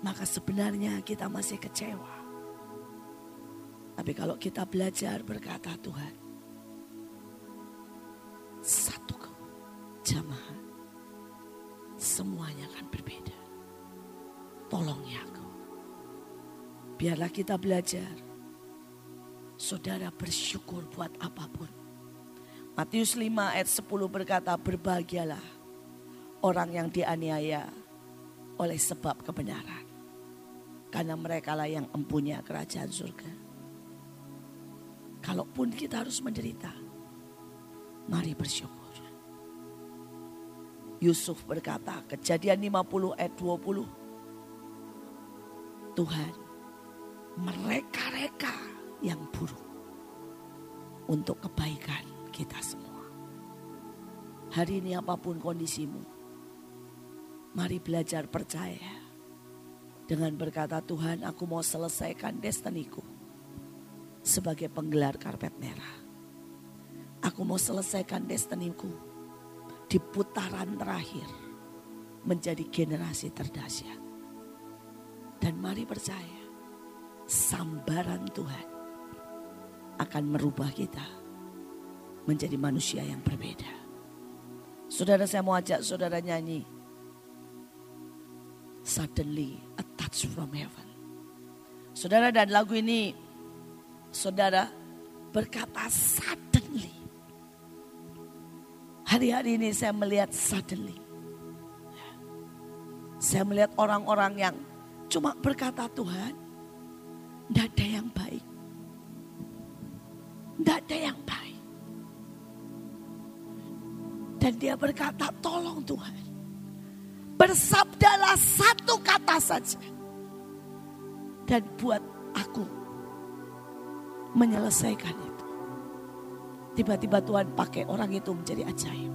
S1: Maka sebenarnya kita masih kecewa. Tapi kalau kita belajar berkata, "Tuhan, satu jamaah semuanya akan berbeda. Tolong ya aku. Biarlah kita belajar. Saudara bersyukur buat apa pun Matius 5 ayat 10 berkata, berbahagialah orang yang dianiaya oleh sebab kebenaran. Karena mereka lah yang empunya kerajaan surga. Kalaupun kita harus menderita, mari bersyukur. Yusuf berkata, kejadian 50 ayat 20. Tuhan, mereka-reka yang buruk untuk kebaikan kita semua. Hari ini apa pun kondisimu, mari belajar percaya. Dengan berkata Tuhan aku mau selesaikan destiniku sebagai penggelar karpet merah. Aku mau selesaikan destiniku di putaran terakhir menjadi generasi terdahsyat. Dan mari percaya, sambaran Tuhan akan merubah kita menjadi manusia yang berbeda. Saudara saya mau ajak saudara nyanyi. Suddenly a touch from heaven. Saudara dan lagu ini saudara berkata suddenly. Hari-hari ini saya melihat suddenly. Saya melihat orang-orang yang cuma berkata Tuhan, tidak ada yang baik. Tidak ada yang baik. Dan dia berkata, tolong Tuhan. Bersabdalah satu kata saja. Dan buat aku menyelesaikan itu. Tiba-tiba Tuhan pakai orang itu menjadi ajaib.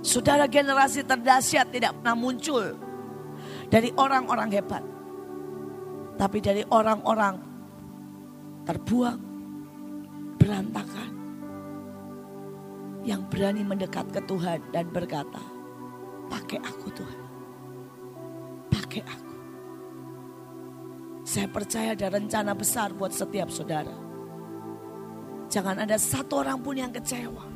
S1: Saudara generasi terdahsyat tidak pernah muncul dari orang-orang hebat. Tapi dari orang-orang terbuang, berantakan. Yang berani mendekat ke Tuhan dan berkata, pakai aku Tuhan. Pakai aku. Saya percaya ada rencana besar buat setiap saudara. Jangan ada satu orang pun yang kecewa.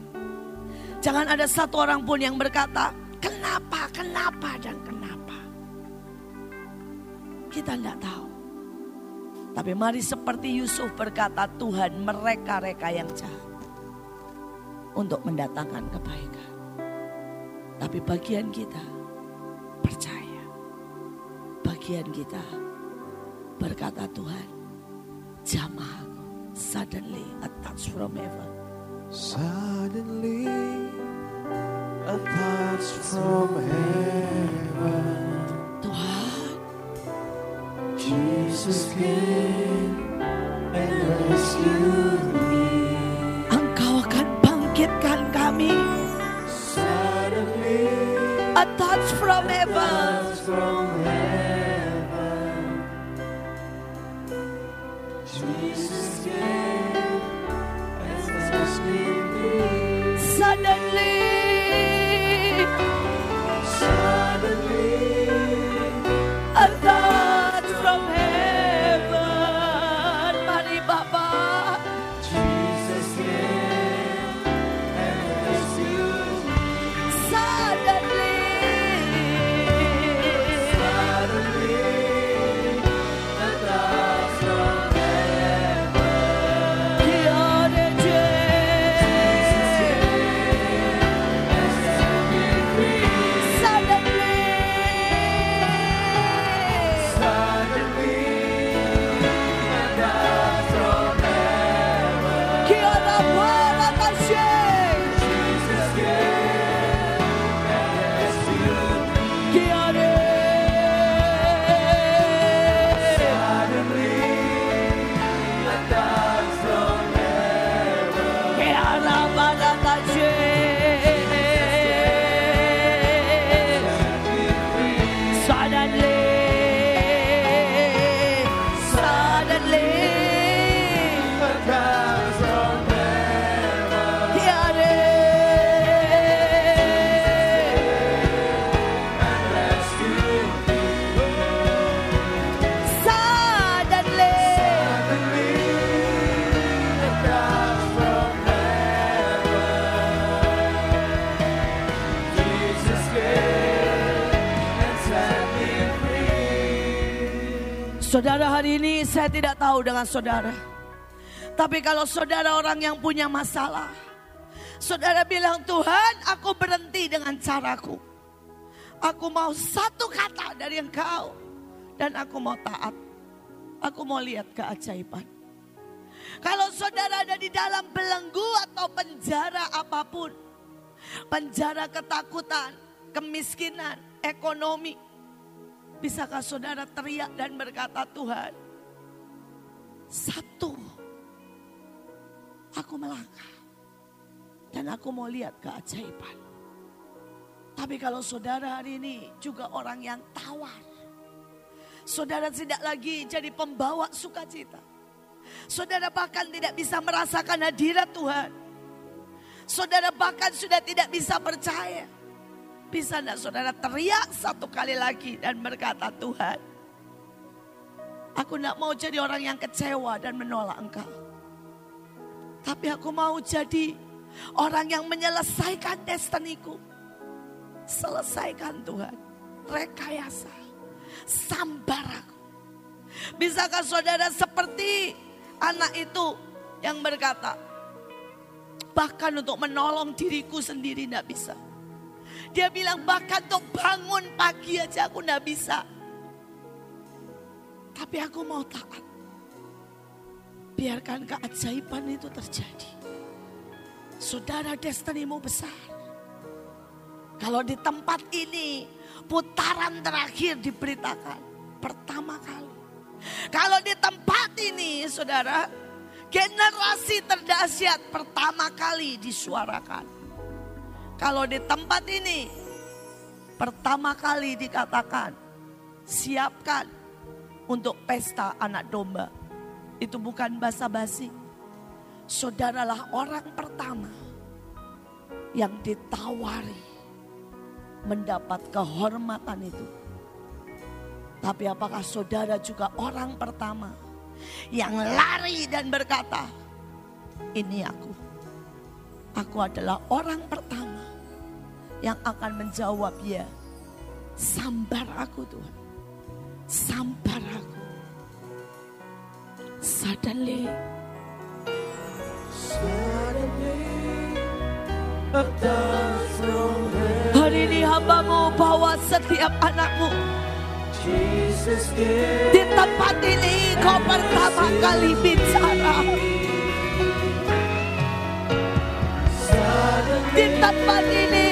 S1: Jangan ada satu orang pun yang berkata, kenapa, kenapa, dan kenapa. Kita tidak tahu. Tapi mari seperti Yusuf berkata Tuhan mereka-reka yang jahat. Untuk mendatangkan kebaikan. Tapi bagian kita percaya. Bagian kita berkata Tuhan jamah suddenly a touch from heaven.
S2: Suddenly a touch from heaven.
S1: Tuhan
S2: Jesus came and rescued me.
S1: Engkau akan bangkitkan kami ini saya tidak tahu dengan saudara. Tapi kalau saudara orang yang punya masalah. Saudara bilang Tuhan aku berhenti dengan caraku. Aku mau satu kata dari engkau. Dan aku mau taat. Aku mau lihat keajaiban. Kalau saudara ada di dalam belenggu atau penjara apa pun. Penjara ketakutan, kemiskinan, ekonomi. Bisakah saudara teriak dan berkata Tuhan. Satu. Aku melangkah. Dan aku mau lihat keajaiban. Tapi kalau saudara hari ini juga orang yang tawar. Saudara tidak lagi jadi pembawa sukacita. Saudara bahkan tidak bisa merasakan hadirat Tuhan. Saudara bahkan sudah tidak bisa percaya. Bisa enggak saudara teriak satu kali lagi dan berkata Tuhan. Aku tidak mau jadi orang yang kecewa dan menolak engkau. Tapi aku mau jadi orang yang menyelesaikan destiniku. Selesaikan Tuhan. rekayasa. Sambar aku. Bisakah saudara seperti anak itu yang berkata, bahkan untuk menolong diriku sendiri tidak bisa. Dia bilang bahkan untuk bangun pagi aja aku tidak bisa. Tapi aku mau taat. Biarkan keajaiban itu terjadi. Saudara destinimu besar. Kalau di tempat ini putaran terakhir diberitakan pertama kali. Kalau di tempat ini saudara generasi terdahsyat pertama kali disuarakan. Kalau di tempat ini pertama kali dikatakan siapkan untuk pesta anak domba. Itu bukan basa-basi. Saudaralah orang pertama yang ditawari mendapat kehormatan itu. Tapi apakah saudara juga orang pertama yang lari dan berkata, ini aku. Aku adalah orang pertama yang akan menjawab ya. Sambar aku Tuhan. Sambar aku. Suddenly,
S2: Suddenly,
S1: hari ini hambamu bawa setiap anakmu. Di tempat ini kau pertama kali bicara. Di tempat ini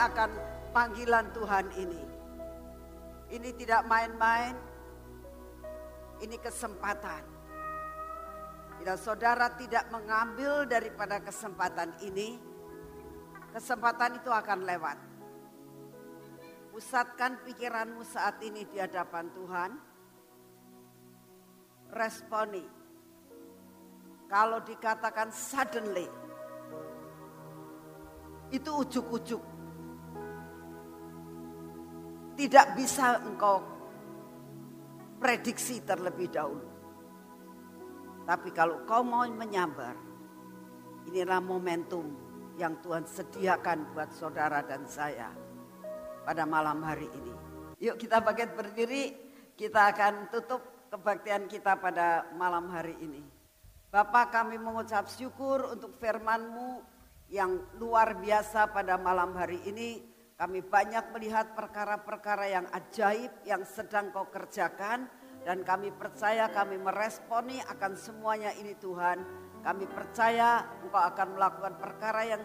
S3: akan panggilan Tuhan ini. Ini tidak main-main, ini kesempatan. Bila saudara tidak mengambil daripada kesempatan ini, kesempatan itu akan lewat. Pusatkan pikiranmu saat ini di hadapan Tuhan. Responi. Kalau dikatakan suddenly, itu ujuk-ujuk. Tidak bisa engkau prediksi terlebih dahulu. Tapi kalau kau mau menyambar, inilah momentum yang Tuhan sediakan buat saudara dan saya pada malam hari ini. Yuk kita bangkit berdiri, kita akan tutup kebaktian kita pada malam hari ini. Bapak kami mengucap syukur untuk firman-Mu yang luar biasa pada malam hari ini. Kami banyak melihat perkara-perkara yang ajaib yang sedang kau kerjakan. Dan kami percaya kami meresponi akan semuanya ini Tuhan. Kami percaya engkau akan melakukan perkara yang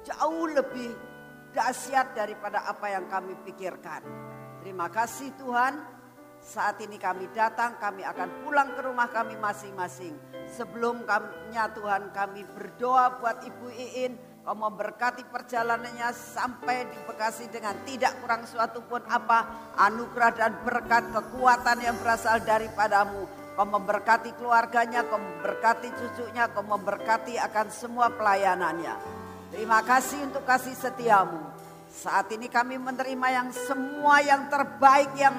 S3: jauh lebih dahsyat daripada apa yang kami pikirkan. Terima kasih Tuhan. Saat ini kami datang, kami akan pulang ke rumah kami masing-masing. Sebelum kami, Tuhan kami berdoa buat Ibu Iin, Kau memberkati perjalanannya sampai di Bekasi dengan tidak kurang suatu pun apa. Anugerah dan berkat kekuatan yang berasal daripadamu. Kau memberkati keluarganya, kau memberkati cucunya, kau memberkati akan semua pelayanannya. Terima kasih untuk kasih setiamu. Saat ini kami menerima yang semua yang terbaik yang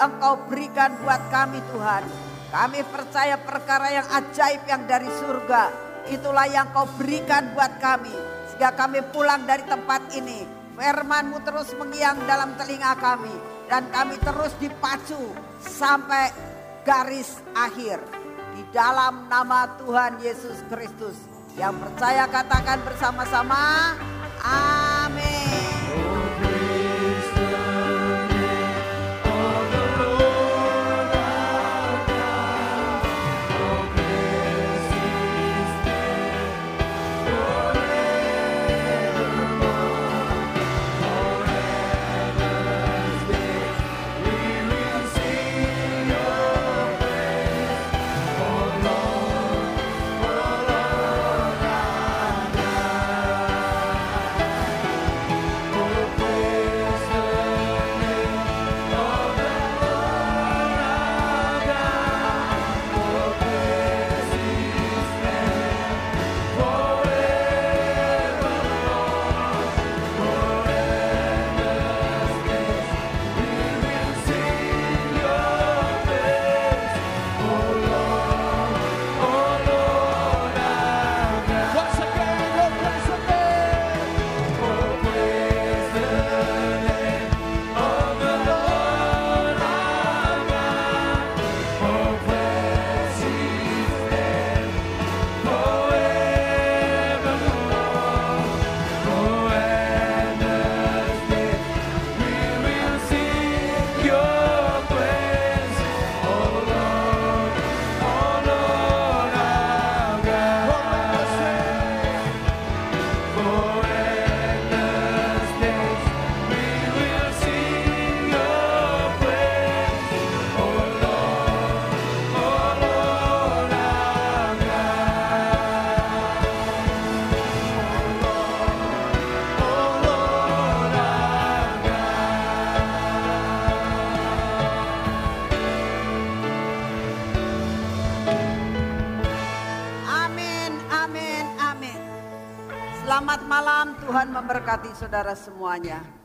S3: engkau berikan buat kami Tuhan. Kami percaya perkara yang ajaib yang dari surga itulah yang kau berikan buat kami. Sehingga kami pulang dari tempat ini. Firmanmu terus mengiang dalam telinga kami. Dan kami terus dipacu sampai garis akhir. Di dalam nama Tuhan Yesus Kristus. Yang percaya katakan bersama-sama. Amin. Saudara semuanya.